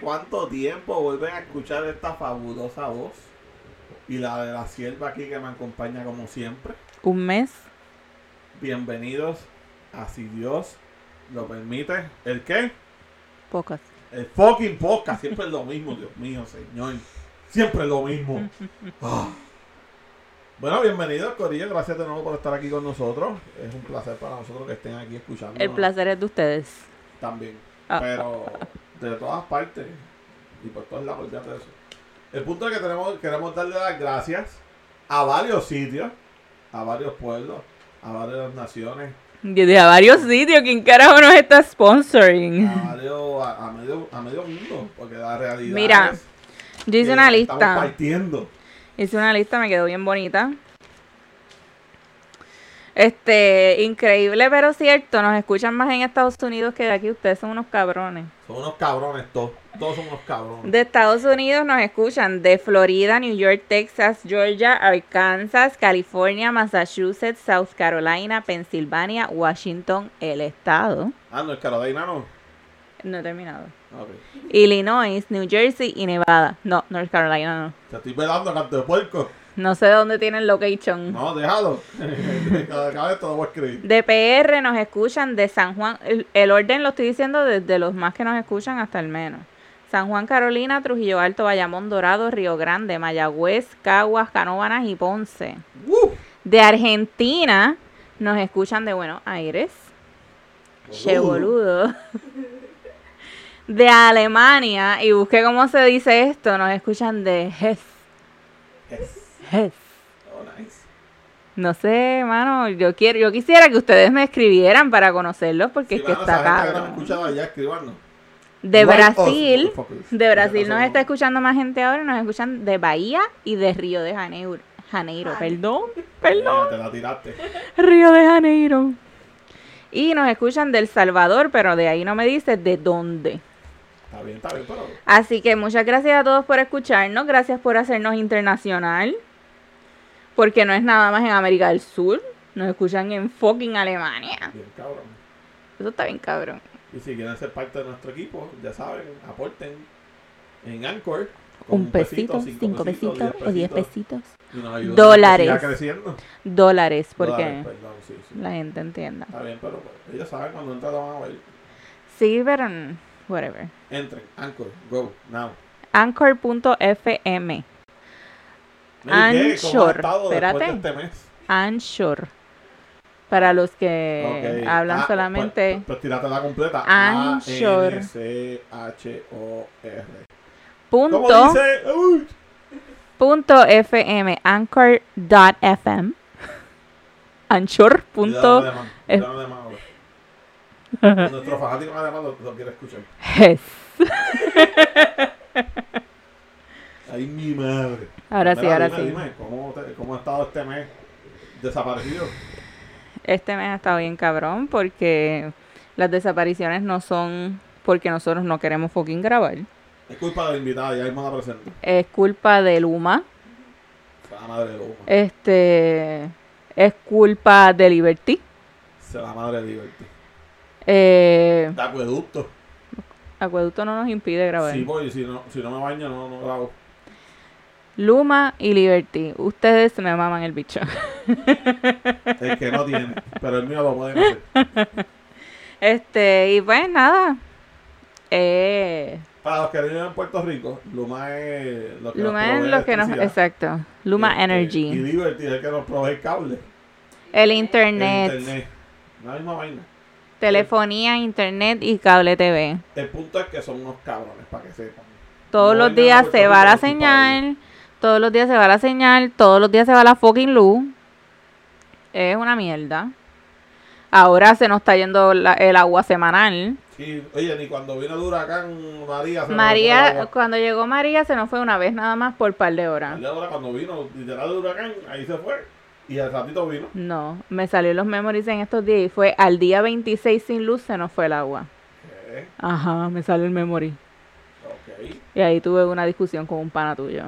Cuánto tiempo vuelven a escuchar esta fabulosa voz. Y la de la sierva aquí que me acompaña como siempre. Un mes. Bienvenidos a Si Dios lo permite. ¿El qué? Pocas. El fucking podcast. Siempre es lo mismo, Dios mío, señor. Siempre es lo mismo. Ah. Bueno, bienvenidos, Corillo. Gracias de nuevo por estar aquí con nosotros. Es un placer para nosotros que estén aquí escuchando. El placer es de ustedes. También. Ah. Pero de todas partes. Y por todos lados, olvídate de eso. El punto es que tenemos, queremos darle las gracias a varios sitios, a varios pueblos, a varias naciones, Desde a varios sitios. ¿Quién carajo nos está sponsoring? a, varios, a, a medio, a medio mundo. Porque la realidad Mira, es Yo hice una Estamos lista. partiendo. Hice una lista, me quedó bien bonita. Este, increíble pero cierto, nos escuchan más en Estados Unidos que de aquí. Ustedes son unos cabrones. Son unos cabrones todos. Todos son unos cabrones. De Estados Unidos nos escuchan de Florida, New York, Texas, Georgia, Arkansas, California, Massachusetts, South Carolina, Pensilvania, Washington, el estado. Ah, no, es Carolina, no. No he terminado. Ok. Illinois, New Jersey y Nevada. No, North Carolina no. Te estoy velando, canto de puerco. No sé dónde tienen location. No, déjalo. cada, vez a escribir. De PR nos escuchan de San Juan. El, el orden lo estoy diciendo desde los más que nos escuchan hasta el menos. San Juan, Carolina, Trujillo Alto, Bayamón, Dorado, Río Grande, Mayagüez, Caguas, Canóvanas y Ponce. ¡Uh! De Argentina nos escuchan de Buenos Aires. Che boludo. De Alemania, y busqué cómo se dice esto, nos escuchan de Hesse. Yes. Oh, nice. No sé, mano, yo quiero, yo quisiera que ustedes me escribieran para conocerlos porque Sí, es que está escribanos. De Brasil, de Brasil nos está escuchando más gente ahora, nos escuchan de Bahía y de Río de Janeiro. Janeiro, perdón, perdón. Te la tiraste. Río de Janeiro. Y nos escuchan del Salvador, pero de ahí no me dice de dónde. Está bien, está bien, pero. Así que muchas gracias a todos por escucharnos, gracias por hacernos internacional. Porque no es nada más en América del Sur, nos escuchan en fucking Alemania. Bien, cabrón. Eso está bien cabrón. Y si quieren ser parte de nuestro equipo, ya saben, aporten en Anchor. Un pesito, cinco pesitos, pesitos o diez pesitos. Y nos ayudan Dólares. a creciendo. Dólares, porque Dólares, perdón, sí, sí. la gente entienda. Está bien, pero pues, ellos saben cuando entran lo van a ver. Sí, pero whatever. Entren, Anchor, go, now. Anchor.fm. Mary, ¿qué? ¿Cómo has Anchor, espérate. de este mes? Anchor. Para los que hablan Ah, solamente. Pues, pues tírate la completa. Anchor. Punto, ¿Cómo dice? Uy. punto FM. Anchor.fm. Anchor. Punto. Cuidado, alemán, F- cuidado, alemán ahora. Nuestro fanático además lo, lo quiere escuchar. Yes. Ay, mi madre. Ahora sí, ahora dime, sí. dime, ¿cómo, te- ¿Cómo ha estado este mes desaparecido? Este mes ha estado bien cabrón porque las desapariciones no son porque nosotros no queremos fucking grabar. Es culpa de la invitada, ya mismo la presento. Es culpa de Luma. Se la madre de Luma. Este. Es culpa de Liberty. Se la madre de Liberty. Eh, De acueducto. Acueducto no nos impide grabar. Sí, porque si no, si no me baño, no, no grabo. Luma y Liberty. Ustedes me maman el bicho. El que no tiene. Pero el mío lo pueden hacer. Este, y pues nada. Eh, Para los que viven en Puerto Rico, Luma es lo que Luma nos es lo que nos. Exacto. Luma Este, Y Energy. Liberty es el que nos provee el cable. El el internet. internet. La misma vaina. Telefonía, internet y cable TV. El punto es que son unos cabrones, para que sepan. Todos No los días se va la señal. Todos los días se va la señal. Todos los días se va la fucking luz. Es una mierda. Ahora se nos está yendo la- el agua semanal. Sí, oye, ni cuando vino el huracán María se nos fue el María, agua. cuando llegó María se nos fue una vez nada más por par de horas. Al de ahora cuando vino, literal el huracán, ahí se fue. Y al ratito vino. No, me salió los memories en estos días y fue al día 26 sin luz se nos fue el agua. ¿Qué? Ajá, me salió el memory. Ok. Y ahí tuve una discusión con un pana tuyo.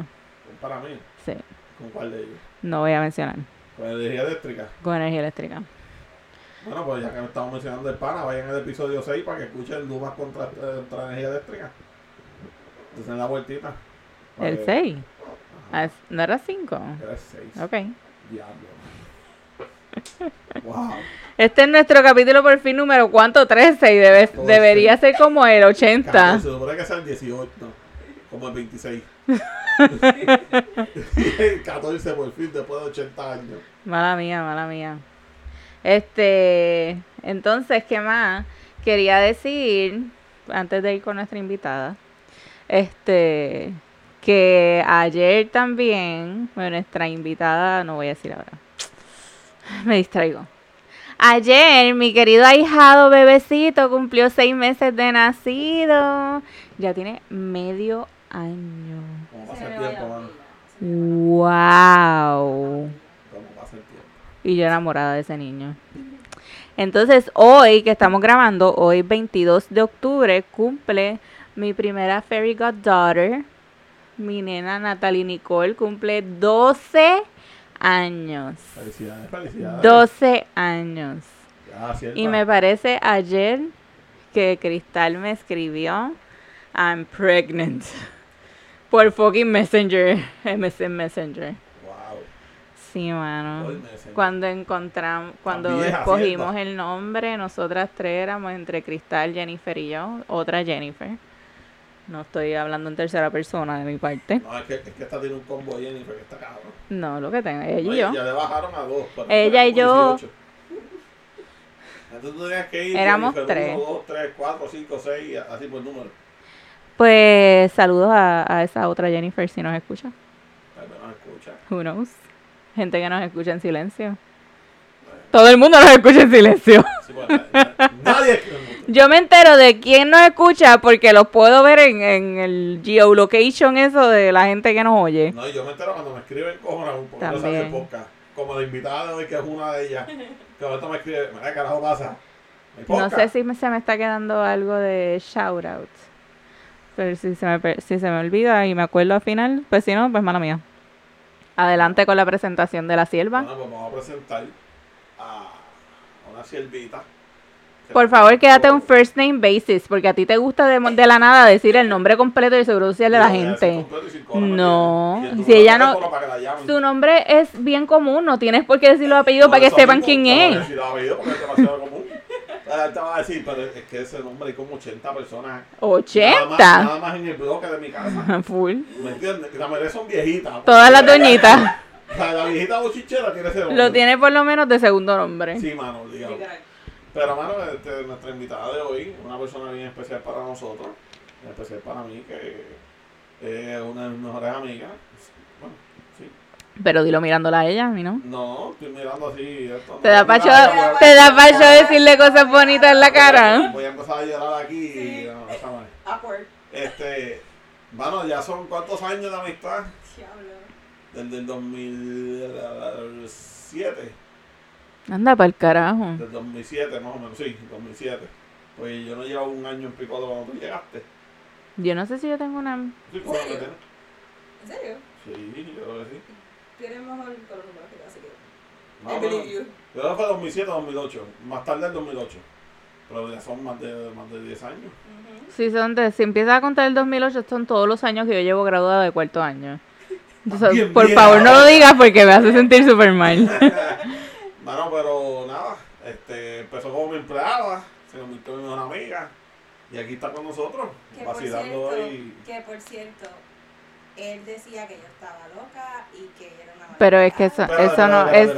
Para mí, Sí, ¿con cuál de ellos? no voy a mencionar. Con energía eléctrica. Con energía eléctrica. Bueno, pues ya que estamos mencionando el pana, vayan al episodio 6 para que escuchen Dumas contra, eh, contra energía eléctrica. Entonces en la vueltita. El que- 6. Ajá, ¿No era 5? era el 6. Ok. Diablo. Wow. Este es nuestro capítulo por fin número cuánto 13 y debe- 14. debería ser como el 80. 14, se supone que sea el 18, no, como el 26. Y el 14 por fin, después de 80 años. Mala mía, mala mía. Este, entonces, ¿qué más? Quería decir, antes de ir con nuestra invitada, este, que ayer también, nuestra invitada, no voy a decir ahora, me distraigo. Ayer mi querido ahijado bebecito cumplió seis meses de nacido. Ya tiene medio año. Como pasa el tiempo, mano. ¡Wow! Como pasa el tiempo. Y yo enamorada de ese niño. Entonces, hoy que estamos grabando, hoy 22 de octubre, cumple mi primera fairy goddaughter. Mi nena Natalie Nicole cumple 12 años. Felicidades, felicidades. 12 años. Cierta. Y me parece ayer que Cristal me escribió I'm pregnant. Por fucking Messenger. MSN Messenger. Wow. Sí, mano. Cuando encontramos, cuando escogimos el nombre, nosotras tres éramos entre Cristal, Jennifer y yo, otra Jennifer. No estoy hablando en tercera persona de mi parte. No, es que, es que esta tiene un combo Jennifer que está cabrón. No, lo que tengo, ella y Oye, yo. Ya le bajaron a dos. Ella y yo- 18. Entonces tú tenías que ir. Éramos Jennifer, tres. 1, 2, 3, 4, 5, 6, así por número. Pues saludos a, a esa otra Jennifer si nos escucha. Tal vez nos escucha. Who knows? Gente que nos escucha en silencio. Todo el mundo nos escucha en silencio. Sí, bueno, na- na- nadie. Yo me entero de quién nos escucha porque los puedo ver en, en el geolocation eso de la gente que nos oye. No, yo me entero cuando me escriben cojones También. podcast. Como la invitada de hoy, que es una de ellas. Que ahorita me escribe, ¿qué carajo pasa? ¿Hay No sé si me- se me está quedando algo de shout out. Pero si se, me, si se me olvida y me acuerdo al final, pues si no, pues mala mía. Adelante con la presentación de la sierva. Bueno, pues vamos a presentar a una siervita. Por favor, quédate un first name basis, porque a ti te gusta de, de la nada decir el nombre completo y seguro social de la gente. No, si ella no- Su nombre es bien común, no tienes por qué decir los apellidos para que sepan quién es. Si lo apellido porque es demasiado común. Ah, Te va a decir, pero es que ese nombre hay como 80 personas. Nada más, 80. nada más en el bloque de mi casa. Full. ¿Me entiendes? La mayoría son viejitas. Todas las doñitas. O sea, la viejita bochichera tiene ese nombre. Lo tiene por lo menos de segundo nombre. Sí, mano, digamos. Pero, mano, este, nuestra invitada de hoy, una persona bien especial para nosotros, especial para mí, que es una de mis mejores amigas. Sí. Pero dilo mirándola a ella, a mí no. No, estoy mirando así. Esto, Te da pacho, voy a- te da pacho decirle cosas bonitas en la cara. Voy a empezar a llorar aquí. y no. Awkward. Este, bueno, ya son cuántos años de amistad? Diablo. Desde el 2007. Anda para el carajo. Del 2007, más o menos, sí, 2007. Pues yo no llevo un año en Picoto cuando tú llegaste. Yo no sé si yo tengo una. Sí, ¿cómo serio? ¿En serio? Sí, yo creo que sí. Tienes mejor color numérico, así que. Más I believe you. Yo creo que fue 2007 o 2008. Más tarde el 2008. Pero ya son más de, más de 10 años. Ujú. Si son de, si empiezas a contar el 2008, son todos los años que yo llevo graduada de cuarto año. Entonces, Bien, por bien, favor, no lo digas porque me hace sentir súper mal. Bueno, pero nada. Este, empezó como mi empleada. Se convirtió en mi mejor amiga. Y aquí está con nosotros. Que por vacilando cierto, que por cierto, él decía que yo estaba loca y que era una mala Pero es que eso, eso no es,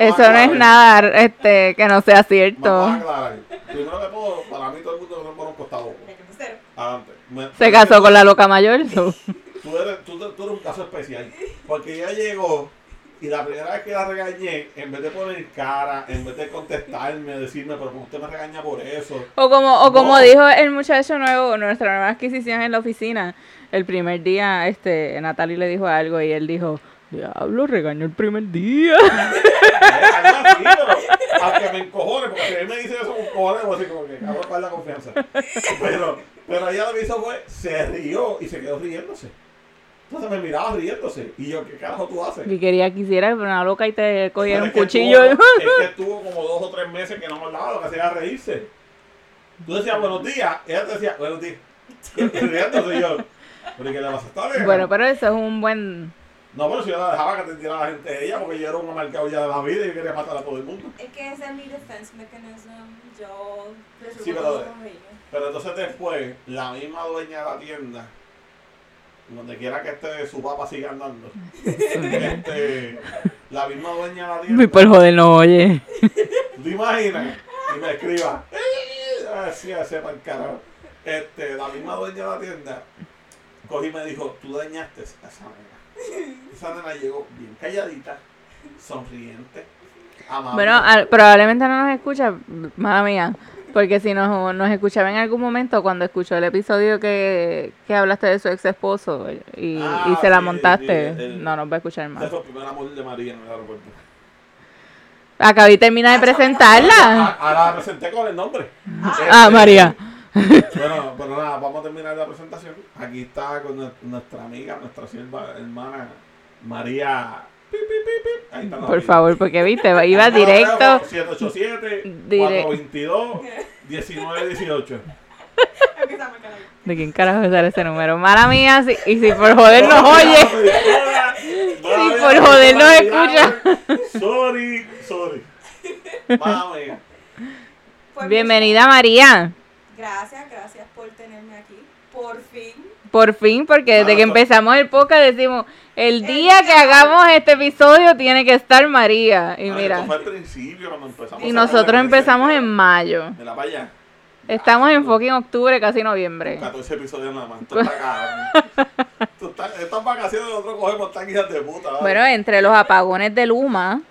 eso no es nada este, que no sea cierto. Primero que todo, para mí todo el mundo no conozco está loco. Me- Se casó con la loca mayor. so. Tú eres, tú, tú eres un caso especial. Porque ella llegó y la primera vez que la regañé, en vez de poner cara, en vez de contestarme, decirme, pero usted me regaña por eso. O como, o como No. dijo el muchacho nuevo, nuestra nueva adquisición en la oficina, el primer día, este, Natalie le dijo algo y él dijo, diablo, regañó el primer día. Aunque me encojone, porque si él me dice eso con cojones, voy a decir como que cabrón, ¿cuál es la confianza? Pero, pero ella lo que hizo fue, se rió y se quedó riéndose. Entonces me miraba riéndose. Y yo, ¿qué carajo tú haces? Y quería que hiciera una loca y te cogiera un es que cuchillo. estuvo- es que estuvo como dos o tres meses que no me hablaba, lo que hacía reírse. Tú decías buenos días, ella te decía buenos días. Y riéndose y yo. ¿Pero y qué le pasa a esta vieja? Bueno, pero eso es un buen... No, pero si yo la dejaba que atendiera a la gente de ella, porque yo era un amarcado ya de la vida y yo quería matar a todo el mundo. Es que ese es mi defense mechanism. Yo Sí, pero-. Pero entonces después, la misma dueña de la tienda, donde quiera que esté su papá siga andando, este, la misma dueña de la tienda, Y por joder, no oye. ¿tú te imaginas? Y me escriba, "Eh", así, así para el carajo. Este, la misma dueña de la tienda, cogí y me dijo, tú dañaste a esa nena. Esa nena llegó bien calladita, sonriente, amable. Bueno, al- probablemente no nos escucha, mala mía, porque si nos, nos escuchaba en algún momento cuando escuchó el episodio que, que hablaste de su ex esposo y, Ah, y se la sí, montaste, sí, el- no nos va a escuchar más. el primer amor de María en el aeropuerto. Acabé y termina de presentarla. Ah, Ahora la presenté con el nombre. Ah, Este, María. Bueno, pero nada, vamos a terminar la presentación. Aquí está con nue- nuestra amiga, nuestra sierva hermana María. Pi, pi, pi, pi. Ahí está la Por favor, porque viste, iba directo. 787 Dire- 422 1918. Aunque está marcado ahí. ¿De quién carajo sale ese número? Mala mía, si- y si por joder nos oye. Sí, por joder nos escucha. Sorry, sorry. Mala mía. Pues Bienvenida María. Gracias, gracias por tenerme aquí. Por fin. Por fin, porque desde que empezamos el podcast decimos, el El día que hagamos este episodio tiene que estar María. Y Ah, mira, fue al principio cuando empezamos. y nosotros de- empezamos en mayo. De la valla. Estamos en fucking octubre, casi noviembre. 14 episodios nada más. Esto está cabrón. Esto está- Estas vacaciones nosotros cogemos tan hijas de puta. ¿vale? Bueno, entre los apagones de Luma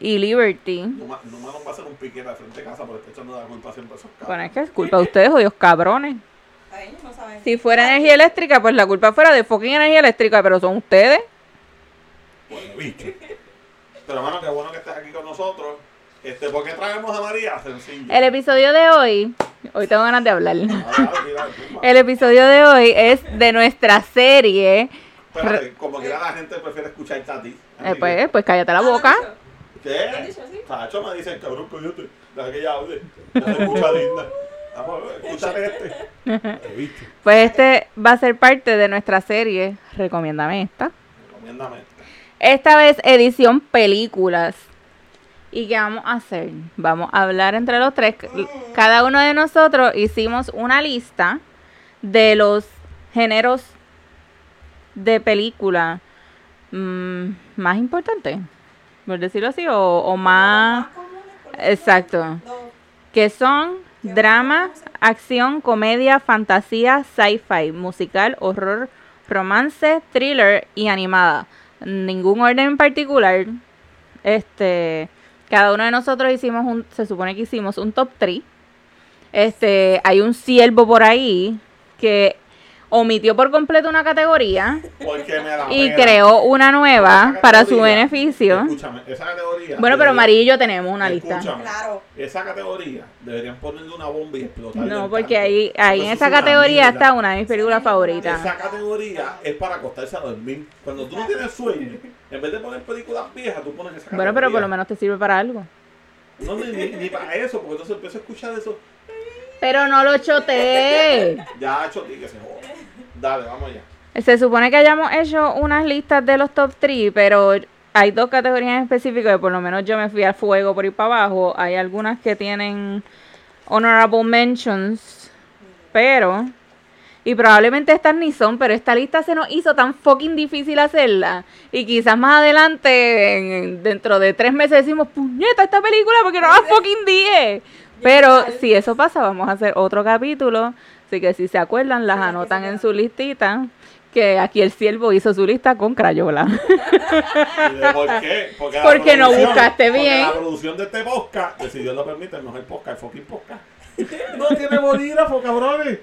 y Liberty. Numa, Numa va a hacer un piquete al frente de casa porque está echando la culpa siempre a esos cabros. Bueno, es que es culpa de ustedes, odios cabrones. A ellos no saben. Si fuera energía eléctrica, pues la culpa fuera de fucking energía eléctrica, pero son ustedes. Bueno, bicho. Pero hermano, qué bueno que estés aquí con nosotros. Este, ¿Por qué traemos a María? Sencillo. El episodio de hoy, hoy tengo ganas de hablar. Zumba. El episodio de hoy es de nuestra serie. Espérate, como que la gente prefiere escucharte a ti. Eh, pues, pues cállate la Ah, ¿lo boca. Dicho? ¿Lo han ¿Qué? dicho así? Tacho me dicen, cabrón, coyote. Deja que ella hable. No escucha linda. Vamos, escúchate este. Pues este va a ser parte de nuestra serie. Recomiéndame esta. recomiéndame esta. Esta vez edición películas. ¿Y qué vamos a hacer? Vamos a hablar entre los tres. Cada uno de nosotros hicimos una lista de los géneros de película mm, más importantes, por decirlo así, o, o más... Exacto. Que son drama, acción, comedia, fantasía, sci-fi, musical, horror, romance, thriller y animada. Ningún orden en particular. Este, cada uno de nosotros hicimos un, se supone que hicimos un top 3. Este, hay un siervo por ahí que omitió por completo una categoría Porque me la y creó una nueva para su beneficio. Escúchame, esa categoría. Bueno, pero María y yo tenemos una lista. Claro. Esa categoría deberían ponerle una bomba y explotar. No, porque ahí, ahí en esa categoría está una de mis películas favoritas. Esa categoría es para acostarse a dormir. Cuando tú no tienes sueño, en vez de poner películas viejas, tú pones esa categoría. Bueno, pero por lo menos te sirve para algo. No, ni, ni, ni para eso, porque entonces empiezo a escuchar eso. Pero no lo choteé. Ya, Choti, que se joda. Dale, vamos allá. Se supone que hayamos hecho unas listas de los top 3, pero hay dos categorías en específico que por lo menos yo me fui al fuego por ir para abajo. Hay algunas que tienen honorable mentions, pero... Y probablemente estas ni son, pero esta lista se nos hizo tan fucking difícil hacerla. Y quizás más adelante, en- dentro de tres meses, decimos, puñeta, esta película, porque no la fucking dije. Pero Igual. si eso pasa, vamos a hacer otro capítulo. Así que si se acuerdan, las Sí, anotan en su listita. Que aquí el siervo hizo su lista con Crayola. ¿Y de ¿Por qué? Porque, Porque no buscaste porque bien. la producción de este podcast, que si Dios lo permite, el mejor podcast, el fucking podcast. No tiene bolígrafo, cabrones.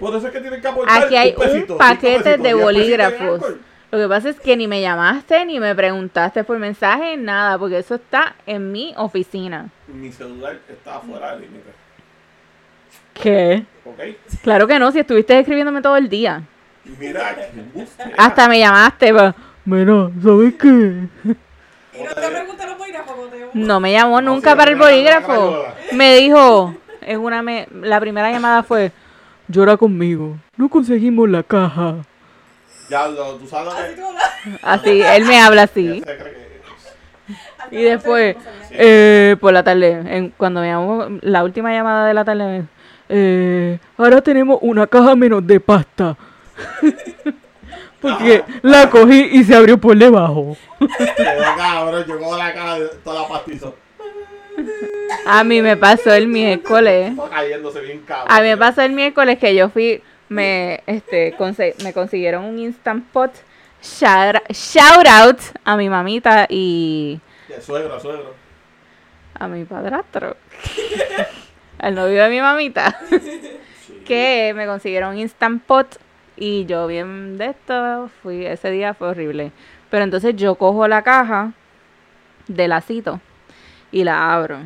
Por eso es que tienen que aportar Aquí hay un pesito, un paquete pesitos, de bolígrafos. Lo que pasa es que ni me llamaste ni me preguntaste por mensaje, nada, porque eso está en mi oficina. Mi celular está fuera del límite. ¿Qué? Claro que no, si estuviste escribiéndome todo el día. Y mira. Hasta me llamaste, pero... Mira, ¿sabes qué? Y no te preguntan los bolígrafos cuando te llaman. No me llamó No, nunca para el bolígrafo. Me dijo, en una me, la primera llamada fue, llora conmigo, no conseguimos la caja. Ya, lo- tú sabes lo Así que. tú hablas. Así, él me habla así. Y después, eh, por la tarde, en, cuando me llamó, la última llamada de la tarde, me eh, ahora tenemos una caja menos de pasta. Porque la cogí y se abrió por debajo. Quedó cabrón, llegó a la casa de toda la pastizo. A mí me pasó el miércoles. Está cayéndose bien cabrón. A mí me pasó el miércoles que yo fui, me, este, conse- me consiguieron un Instant Pot. Shout, shout out a mi mamita y suegro, suegro. a mi padrastro. Al novio de mi mamita. Sí. Que me consiguieron un Instant Pot y yo bien de esto, fui, ese día fue horrible. Pero entonces yo cojo la caja de lacito y la abro.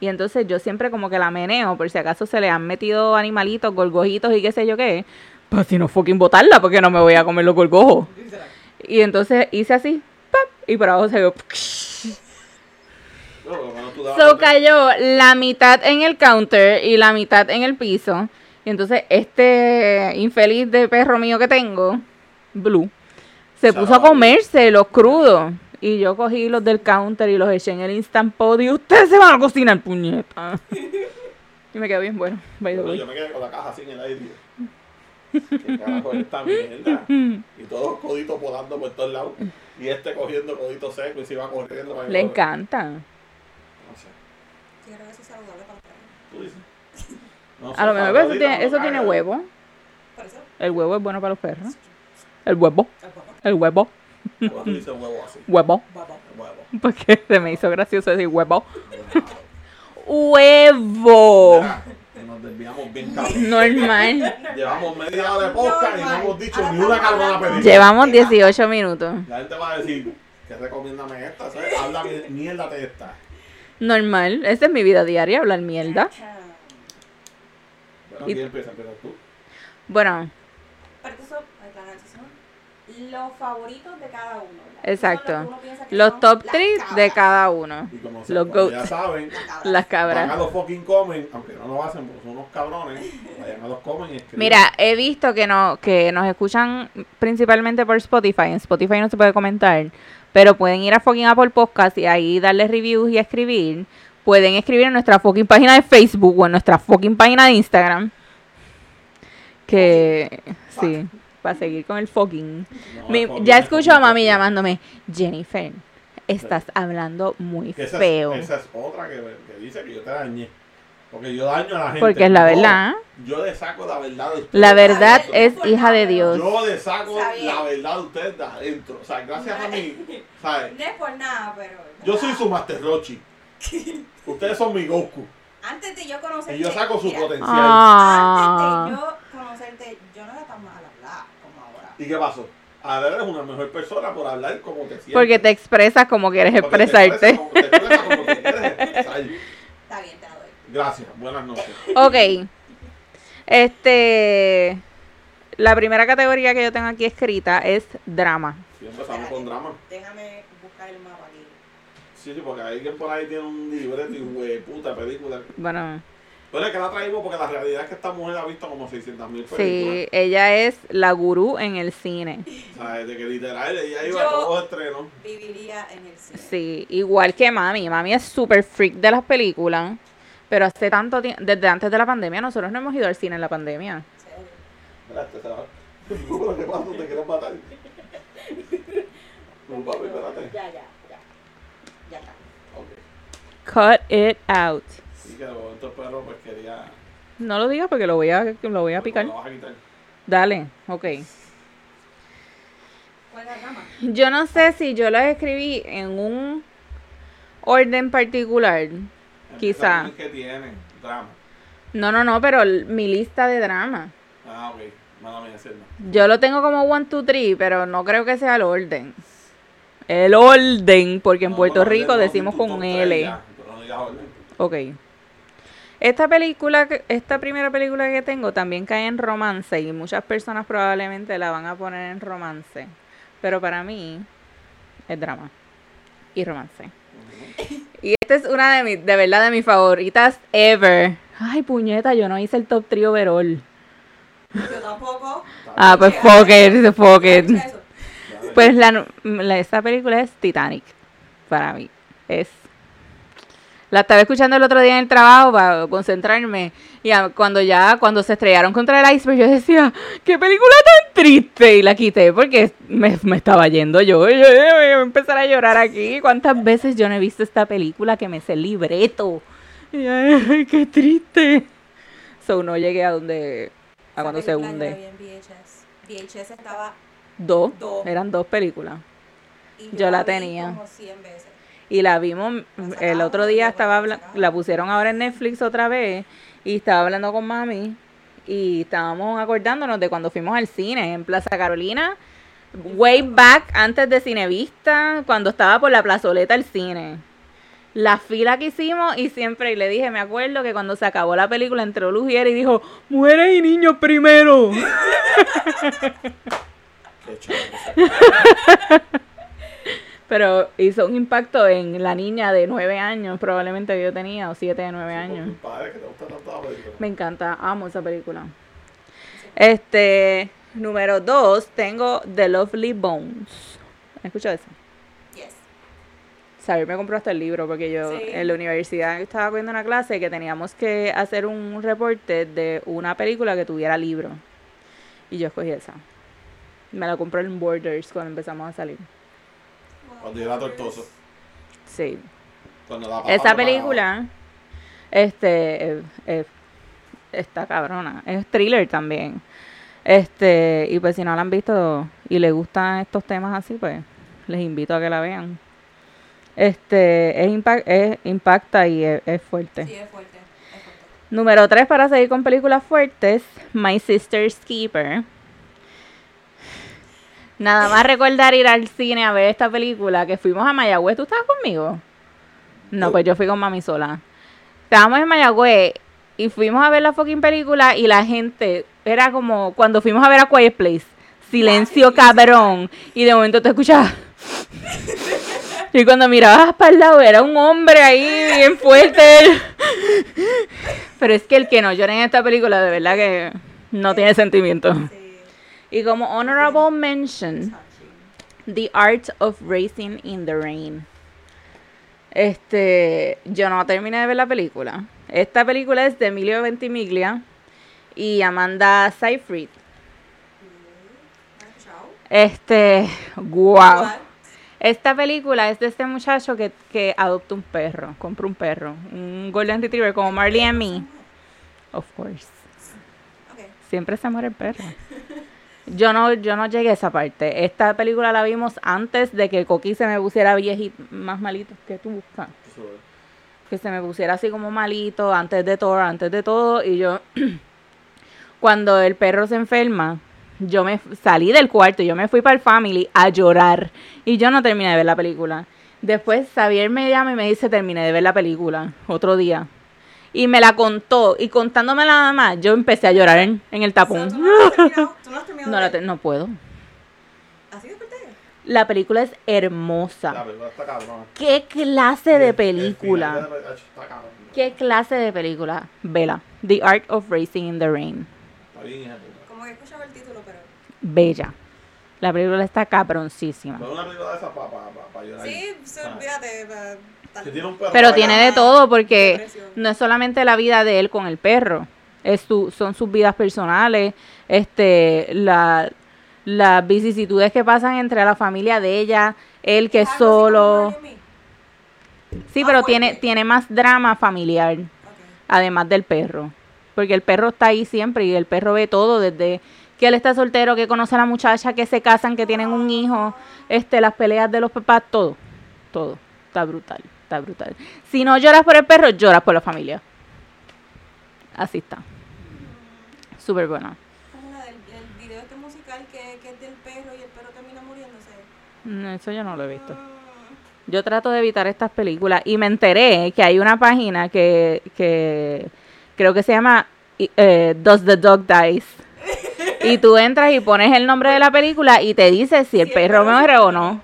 Y entonces yo siempre como que la meneo por si acaso se le han metido animalitos, gorgojitos y qué sé yo qué. Pues si no fucking botarla porque no me voy a comer los gorgojos. Y entonces hice así, ¡pap! y por abajo se vio. No, por lo menos tú dabas So cayó la mitad en el counter y la mitad en el piso. Y entonces este infeliz de perro mío que tengo, Blue, se puso a comerse los crudos. Y yo cogí los del counter y los eché en el Instant Pot y ustedes se van a cocinar, puñeta. y me quedó bien bueno. by the Pero way. yo me quedé con la caja así en el aire. ¿Qué carajo esta mierda? Y todos los coditos volando por todos lados. Y este cogiendo coditos secos y se iba corriendo. para Le encanta. No sé. Yo creo que eso es saludable para los perros. Tú dices. No A lo mejor eso tiene, eso tiene huevo. El huevo es bueno para los perros. El huevo. el huevo. ¿Cómo tú dices huevo así? Huevo. Porque se me hizo gracioso decir huevo. Huevo. Nos desviamos bien cabrón. Normal. Llevamos media hora de podcast y no hemos dicho ni una hablando. película. Llevamos 18 minutos. La gente va a decir, que recomiéndame esta? ¿sabes? Habla mi- mierda de esta. Normal. Esa es mi vida diaria, hablar mierda. Bueno, Y- ¿quién empieza? Empiezas tú. Bueno, los favoritos de cada uno. ¿verdad? Exacto. Los uno top las 3 de cada uno. Y como, Los como ya saben, Las cabras. Van a los fucking comen, aunque no lo hacen porque son unos cabrones, vayan a los comen y. Mira, he visto que no que nos escuchan principalmente por Spotify. En Spotify no se puede comentar, pero pueden ir a fucking Apple Podcast y ahí darle reviews y escribir. Pueden escribir en nuestra fucking página de Facebook o en nuestra fucking página de Instagram. Que sí, para seguir con el fucking. No, Mi- fucking ya es escucho a mami llamándome, Jennifer, estás hablando muy Que esa, feo. Es, esa es otra que, que dice que yo te dañé. Porque yo daño a la gente. Porque es la No, verdad. Yo le saco la verdad de ustedes. La verdad es hija de Dios. Yo le saco bien. la verdad de ustedes de adentro. O sea, gracias a mí. ¿sabes? No es por nada, pero. Yo soy su Master Rochi. Ustedes son mi Goku. Antes de yo conocerte. Y yo saco su mira, potencial. Ah. Antes de yo conocerte, yo no era tan mal hablada como ahora. ¿Y qué pasó? Ahora eres una mejor persona por hablar como te sientes. Porque te expresas como quieres Porque te expresarte. expresas como- te expresas como te quieres expresar. Está bien, te la doy. Gracias. Buenas noches. Ok. Este. La primera categoría que yo tengo aquí escrita es drama. Y empezamos con drama. Déjame buscar el mapa aquí. Sí, sí, porque alguien por ahí tiene un libreto y güey, puta película. Bueno, Pero es que la traímos porque la realidad es que esta mujer ha visto como 600 mil películas. sí, ella es la gurú en el cine. O sea, desde que literal ella iba Yo- a todos los estrenos. Viviría en el cine. Sí, igual que mami. Mami es súper freak de las películas. Pero hace tanto tiempo, desde antes de la pandemia, nosotros no hemos ido al cine en la pandemia. Que pasa, te quieren matar. No, papi, espérate. Ya, ya, ya. Ya está. Ok. Cut it out. Sí, que de momento el perro pues quería. No lo digas porque lo voy a, lo voy a picar. Lo vas a quitar. Dale, ok. ¿Cuál es la rama? Yo no sé si yo las escribí en un orden particular. Quizá. Que tienen drama. No, no, no, pero mi lista de drama. Ah, ok. Mala mía. Yo lo tengo como 1, 2, 3, pero no creo que sea el orden. El orden, porque en No, Puerto Rico decimos con L. ya, pero no digas orden. Ok. Esta película, esta primera película que tengo también cae en romance y muchas personas probablemente la van a poner en romance. Pero para mí es drama y romance. Y esta es una de mis, de verdad, de mis favoritas ever. Ay, puñeta, yo no hice el top trio overall. Yo tampoco. Ah, pues fuck it, fuck it. Escucha eso. Pues la, la- esta película es Titanic. Para mí. Es. La estaba escuchando el otro día en el trabajo para concentrarme. Y cuando ya, cuando se estrellaron contra el iceberg, yo decía, qué película tan triste. Y la quité porque me, me estaba yendo yo. Y yo, "Ay, voy a empezar a llorar aquí. ¿Cuántas veces yo no he visto esta película que me sé el libreto? Y ay, qué triste. So no llegué a donde. A Esa cuando se la hunde. VHS. VHS estaba. Dos. Dos. Eran dos películas. y Yo la vi tenía. Como 100 veces. Y la vimos, La el otro día la estaba la pusieron ahora en Netflix otra vez y estaba hablando con mami y estábamos acordándonos de cuando fuimos al cine en Plaza Carolina, way back antes de Cinevista, cuando estaba por la plazoleta el cine. La fila que hicimos y siempre y le dije, me acuerdo que cuando se acabó la película entró Lugier y dijo, mujeres y niños primero. Qué. Pero hizo un impacto en la niña de nueve años, probablemente que yo tenía, o siete de nueve años. Por tu padre que te gusta tanto la película. Me encanta, amo esa película. Este, número dos, tengo The Lovely Bones. ¿Escuchas eso? Yes. Saber me compró hasta el libro porque yo Sí. en la universidad estaba viendo una clase que teníamos que hacer un reporte de una película que tuviera libro. Y yo escogí esa. Me la compré en Borders cuando empezamos a salir. Cuando yo era tortoso. Sí. Cuando la papá Esa película, este, eh, eh, está cabrona. Es thriller también. Este, y pues si no la han visto y les gustan estos temas así, pues les invito a que la vean. Este, es, impact, es impacta y es, es fuerte. Sí, es fuerte. Es fuerte. Número 3 para seguir con películas fuertes, My Sister's Keeper. Nada más recordar ir al cine a ver esta película, que fuimos a Mayagüez. ¿Tú estabas conmigo? No, pues yo fui con mami sola. Estábamos en Mayagüez y fuimos a ver la fucking película y la gente era como cuando fuimos a ver a Quiet Place. Silencio cabrón. Y de momento te escuchabas. Y cuando mirabas para el lado era un hombre ahí bien fuerte. Pero es que el que no llora en esta película de verdad que no tiene sentimiento. Y como honorable mention. The Art of Racing in the Rain. Este, yo no terminé de ver la película. Esta película es de Emilio Ventimiglia y Amanda Seyfried. Este, wow. Esta película es de este muchacho que, que adopta un perro, compra un perro, un Golden Retriever como Marley and Me. Of course. Siempre se muere el perro. Yo no, yo no llegué a esa parte. Esta película la vimos antes de que Coqui se me pusiera viejito, más malito que tú buscas. Que se me pusiera así como malito, antes de todo, antes de todo. Y yo, cuando el perro se enferma, yo me salí del cuarto, yo me fui para el family a llorar. Y yo no terminé de ver la película. Después Xavier me llama y me dice, terminé de ver la película, otro día. Y me la contó, y contándome nada más, yo empecé a llorar en, en el tapón. ¿tú, no has terminado, tú no has terminado No, de la te- no puedo. ¿Así de? La película es La hermosa. película está cabrona. ¿Qué clase el- de el película? final de la- Está cabrón. ¿Qué clase de película? Vela. The Art of Racing in the Rain. Está bien, de. Como que escuchaba el título, pero. Bella. La película está cabroncísima. Pero una película de esa para pa, pa, pa llorar. Sí, so, Ah. Pero tiene de todo porque Depresión. no es solamente la vida de él con el perro. Es su, son sus vidas personales, este, la, las vicisitudes que pasan entre la familia de ella, él que es solo. Sí, pero fuerte. tiene, tiene más drama familiar. Además del perro. Porque el perro está ahí siempre y el perro ve todo desde que él está soltero, que conoce a la muchacha, que se casan, que tienen un hijo, este, las peleas de los papás, todo, todo. Está brutal, está brutal. Si no lloras por el perro, lloras por la familia. Así está. Súper buena. El video este musical que, que es del perro y el perro termina muriéndose. Mm, Eso yo no lo he visto. Mm, Yo trato de evitar estas películas y me enteré que hay una página que, que creo que se llama eh, Does the Dog Dies. Y tú entras y pones el nombre de la película y te dice si el perro muere o no.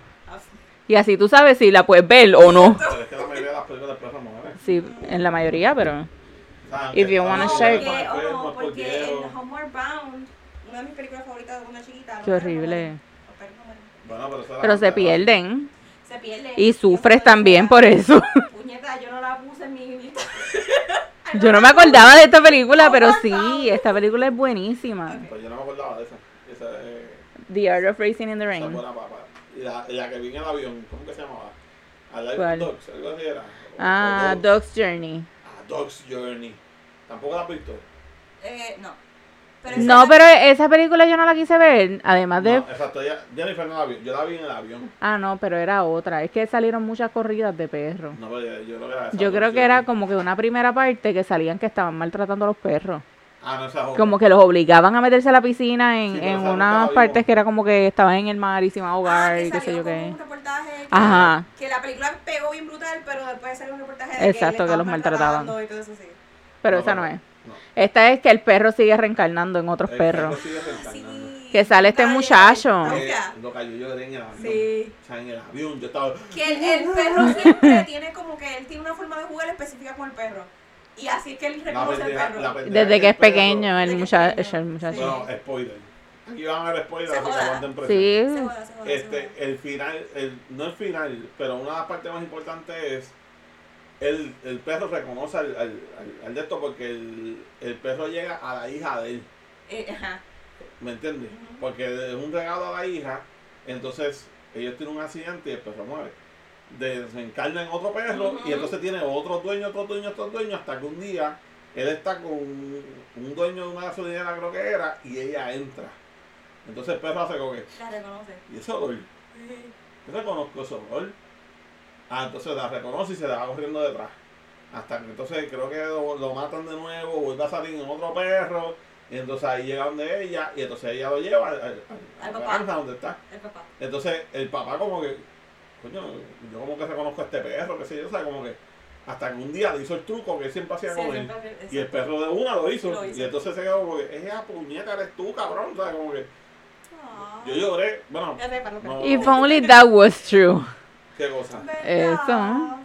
Y así tú sabes si la puedes ver o no. Pero es que la mayoría de las películas de perros mueren. Sí, en la mayoría, pero... If you wanna están share. porque, en Homeward Bound, una de mis películas favoritas de cuando chiquita. Qué horrible. no pero, se ¿no? pierden. Se pierden. Y sufres también por eso. Puñeta, yo no la puse en mi lista. Yo no me acordaba de esta película, pero sí, esta película es buenísima. Pues yo no me acordaba de esa. Esa es, The Art of Racing in the esa Rain. buena papa. Y la, que vi en el avión, ¿cómo que se llamaba? Alive ¿Cuál? Dogs, algo así era. Ah, Dogs. Journey. Ah, Dog's Journey. ¿Tampoco la has visto? Eh, no. No, esa- pero esa película yo no la quise ver, además de... No, exacto, ella, Jennifer no la vio. Yo la vi en el avión. Ah, no, pero era otra. Es que salieron muchas corridas de perros. No, pero yo, yo creo que era. Yo creo que era como que una primera parte que salían que estaban maltratando a los perros. Ah, no, esa. Como que los obligaban a meterse a la piscina en, Sí, en unas partes que era como que estaban en el mar y se iban a Ah, ahogar que y qué sé yo qué. un reportaje que, Ajá. que la película pegó bien brutal, pero después salió un reportaje de Exacto, que, que los maltrataban. y todo eso, sí. Pero No, esa no es. no. Esta es que el perro sigue reencarnando en otros El perros. perro sigue reencarnando. Sí. Que sale este muchacho. Eh, loca, yo lloré en el avión. Sí. O sea, en el avión yo estaba... Que el, el perro siempre tiene como que él tiene una forma de jugar específica con el perro. Y así es que él reconoce al pendeja- perro. la pendeja Desde que es perro- pequeño, el Desde que es muchacho. pequeño. El muchacho. Bueno, spoiler. Aquí van a ver spoiler, Se así que joda. aguanten presión. Sí. Se joda, se joda, se Este, joda. el final, el, no el final, pero una de las partes más importantes es el, el perro reconoce al, al, al- al de esto porque el, el perro llega a la hija de él, Eh, ajá. ¿me entiendes? Ujú. Porque es un regalo a la hija, entonces ellos tienen un accidente y el perro muere. Desencarna en otro perro y entonces tiene otro dueño, otro dueño, otro dueño, hasta que un día él está con un dueño de una gasolinera, creo que era, y ella entra. Entonces el perro hace como que, La reconoce. ¿y ese olor? Yo reconozco ese olor. Ah, entonces la reconoce y se la va corriendo detrás. Hasta que entonces creo que lo, lo matan de nuevo, vuelve a salir en otro perro. Y entonces ahí llega donde ella, y entonces ella lo lleva al, al, al- a Al papá. donde está. El papá. Entonces el papá como que, coño, yo como que reconozco a este perro, qué sé yo, o sea, como que hasta que un día le hizo el truco que él siempre hacía Sí, con él. hace- Y el perro de una lo hizo. Lo hizo. Y entonces se quedó como que, esa puñeta eres tú, cabrón. O sea, como que Ah. yo lloré, bueno, para no, If only that was true. qué cosa. Eso.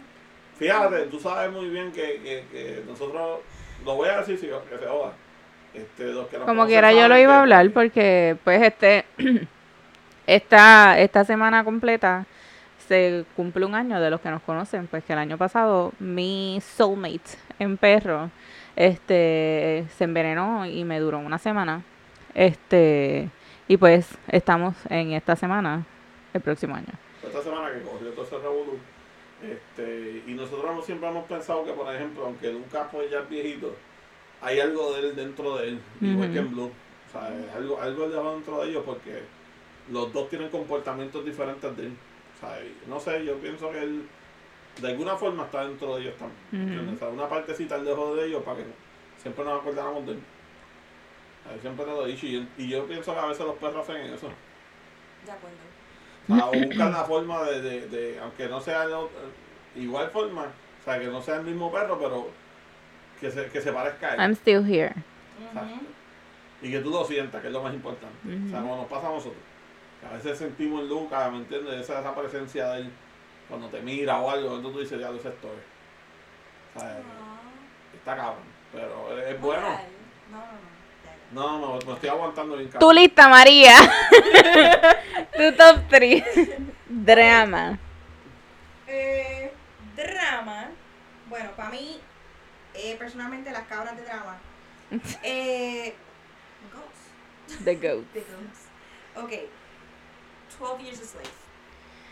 Fíjate, tú sabes muy bien que, que, que nosotros, lo voy a decir si que se joda. Este, los que Como quiera yo lo iba a que- hablar porque pues este esta esta semana completa se cumple un año de los que nos conocen, pues que el año pasado mi soulmate en perro este se envenenó y me duró una semana. Este y pues estamos en esta semana el próximo año. Esta semana que cogió todo ese revolú. Este, y nosotros no siempre hemos pensado que, por ejemplo, aunque Lucas pues ya es viejito, hay algo de él dentro de él, igual Ujú. que en Blue. O sea, algo, algo de dentro de ellos porque los dos tienen comportamientos diferentes de él. No sé, yo pienso que él de alguna forma está dentro de ellos también. Ujú. ¿entiendes? O sea, una partecita al dejo de ellos para que siempre nos acordáramos de él. Siempre te lo he dicho y, y yo pienso que a veces los perros hacen eso. De acuerdo. O sea, o buscan la forma de, de, de- aunque no sea de ot- igual forma, o sea, que no sea el mismo perro, pero que se, que se parezca a él. I'm still here. Y que tú lo sientas, que es lo más importante. O sea, como nos pasa a nosotros. A veces sentimos en Lucas, ¿me entiendes? Esa, esa presencia de él, cuando te mira o algo, entonces tú dices, ya lo sé esto es. O sea, está cabrón, pero es, es bueno. No, no, no. No, no, me estoy aguantando bien Tu lista, María. tu top 3. Drama. Eh, drama. Bueno, para mí, eh, personalmente, las cabras de drama. Eh, Ghost. The Goat. The Ghost. Ok. 12 Years a Slave.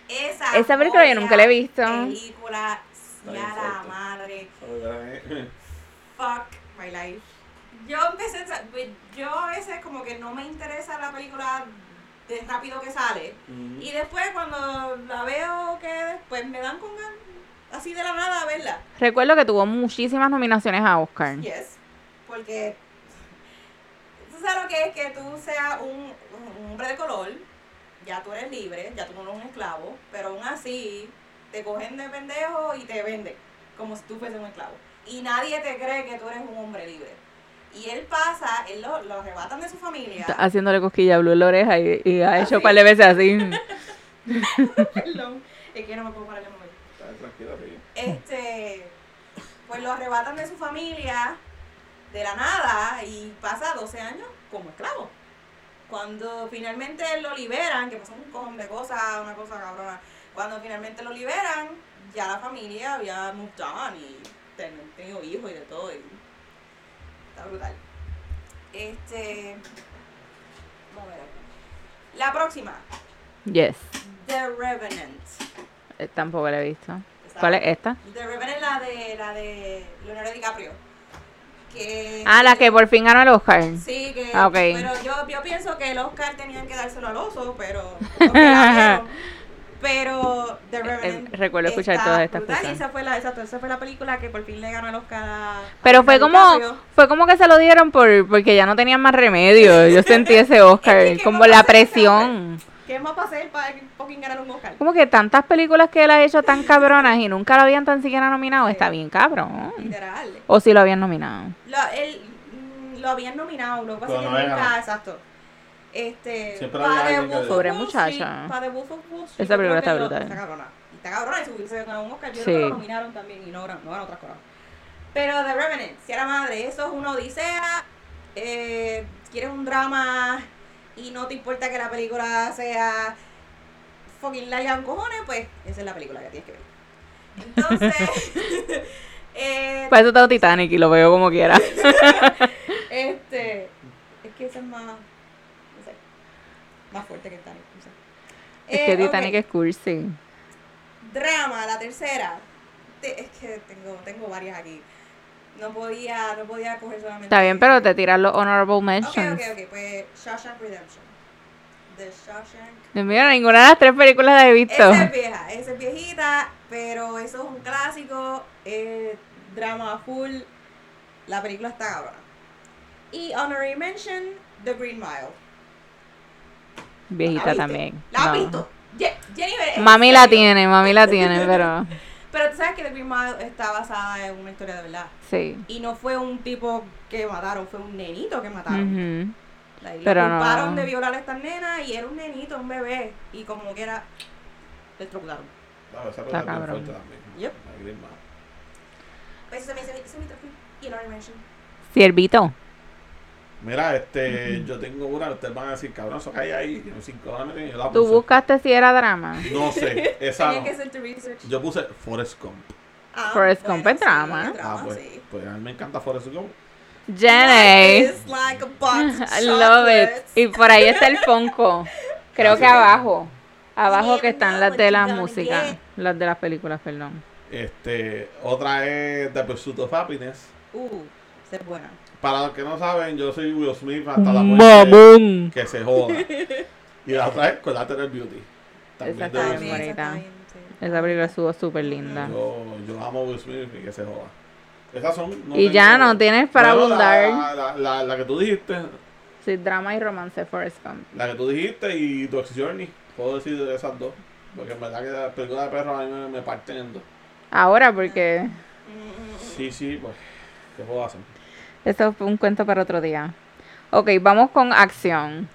Esa, Esa película yo nunca la he visto. Película, ya la madre. eh, Fuck my life. Yo empecé, a- pues, yo a veces como que no me interesa la película de rápido que sale. Y después cuando la veo que después me dan con ganas, así de la nada a verla. Recuerdo que tuvo muchísimas nominaciones a Oscar. Yes. Porque tú sabes lo que es que tú seas un, un hombre de color, ya tú eres libre, ya tú no eres un esclavo, pero aún así te cogen de pendejo y te venden como si tú fueses un esclavo. y nadie te cree que tú eres un hombre libre. Y él pasa, él lo, lo arrebatan de su familia. Está haciéndole cosquilla a Blue en la oreja y, y ha hecho un par de veces así. Perdón, es que no me puedo parar de mover. Tranquila. Este, pues lo arrebatan de su familia de la nada y pasa 12 años como esclavo. Cuando finalmente lo liberan, que pasó un cojón de cosas, una cosa cabrona, cuando finalmente lo liberan, ya la familia había moved on y ten- tenido hijos y de todo. y está brutal. Este, vamos a ver. aquí. La próxima, Yes. The Revenant. Eh, Tampoco la he visto. ¿Cuál es esta? The Revenant la de la de Leonardo DiCaprio. Que, Ah, la que por fin ganó el Oscar. Sí, que. Ah, ok. Pero yo, yo pienso que el Oscar tenían que dárselo al oso, pero. pero The Revenant. eh, recuerdo escuchar todas estas brutal, cosas. y Esa fue, la, exacto, esa fue la película que por fin le ganó el Oscar a. Pero a fue como, fue como que se lo dieron por, porque ya no tenían más remedio. Yo sentí ese Oscar, Es que, ¿qué como la presión. ¿Qué más va a hacer para fucking ganar un Oscar? Como que tantas películas que él ha hecho tan cabronas y nunca lo habían tan siquiera nominado, Sí. está bien cabrón. Literal. O si lo habían nominado. Lo, él, mm, lo habían nominado, lo que pasa es que nunca, exacto. Este, Siempre para Pobre muchacha. Para The Wolf of Wall Street, Esa película está brutal. Está cabrona. Y Está cabrona y si hubiese ganado un Oscar, yo Sí. creo que lo nominaron también y no ganó, no otras cosas. Pero The Revenant, Sierra Madre, eso es una odisea. Eh, quieres un drama y no te importa que la película sea fucking larga con cojones, pues esa es la película que tienes que ver. Entonces, eh, Para eso tengo Titanic y lo veo como quiera. este, es que ese es más, no sé, más fuerte que Titanic. No sé. Es Eh, que ok, Titanic es cursi. Drama, la tercera. Te- es que tengo, tengo varias aquí. No podía, no podía coger solamente. Está bien, pero te tiran los honorable Ok, mentions. ok, ok, pues Shawshank Redemption. The Shawshank. Mío, ninguna de las tres películas las he visto. Esa es vieja, esa es viejita, pero eso es un clásico, eh, drama full, la película está cabrona. Y Honorary Mention, The Green Mile. Viejita ¿La también. ¿La has No. visto? Ye- Jennifer, ¿es en Mami la tiene, mami la tiene, pero Pero tú sabes que The Green Mile está basada en una historia de verdad. sí. Y no fue un tipo que mataron, fue un nenito que mataron. Ujú. La- Lo Pero no. culparon de violar a esta nena y era un nenito, un bebé. Y como que era. Electrocutaron. Claro, esa Está fuerte también. Yep. La Green Mile. Pues eso me hizo eso me trajo y Honorary Mention. Ciervito. Mira, este, yo tengo una, ustedes van a decir, cabrón, eso que hay ahí, yo cinco dólares y yo la ¿Tú puse. buscaste si era drama? No sé, esa Tenía no. que hacer tu research. Yo puse Forrest Gump. Ah, Forrest Gump es drama. Ah, pues, sí. pues a mí me encanta Forrest Gump. Jenny. It's like a box of I love it. Y por ahí está el Fonco. Creo que abajo. Abajo que están las de músicas. get. Las de las películas, perdón. Este, otra es The Pursuit of Happiness. Uh, es buena. Para los que no saben, yo soy Will Smith hasta la muerte. Mamón. Que se joda. Y la otra es Collateral Beauty. También Esa de está Will bien Smith. bonita. esa película estuvo súper linda. Yo, yo amo a Will Smith y que se joda. Esas son. no Y ya no tienes para Bueno, abundar. La, la, la, la que tú dijiste, Sí, drama y romance, Forrest Gump. la que tú dijiste y Dog's Journey. Puedo decir de esas dos. Porque en verdad que las películas de perros a mí me, me parten en dos. Ahora, porque Sí, sí, pues. ¿Qué puedo hacer? Eso fue un cuento para otro día. Ok, vamos con acción.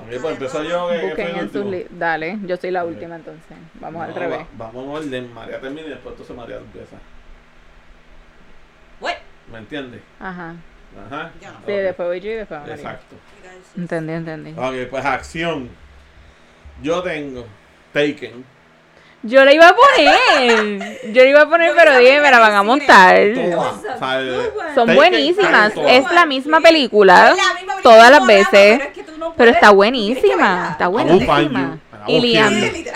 Ok, pues empiezo yo. Que, Busquen en sus último. li- Dale, yo soy la última entonces. Vamos al revés. va- vamos en orden. María termina y después entonces María empieza. What? ¿Me entiendes? Ajá. Ajá. Sí, después voy yo y después María. Exacto. Entendí, entendí. Ok, pues acción. Yo tengo Taken. Yo la iba a poner. Yo la iba a poner, pero dije, me la van a montar. Son buenísimas. Es la misma película. Todas las veces. pero está buenísima. Está buenísima. Y Liam.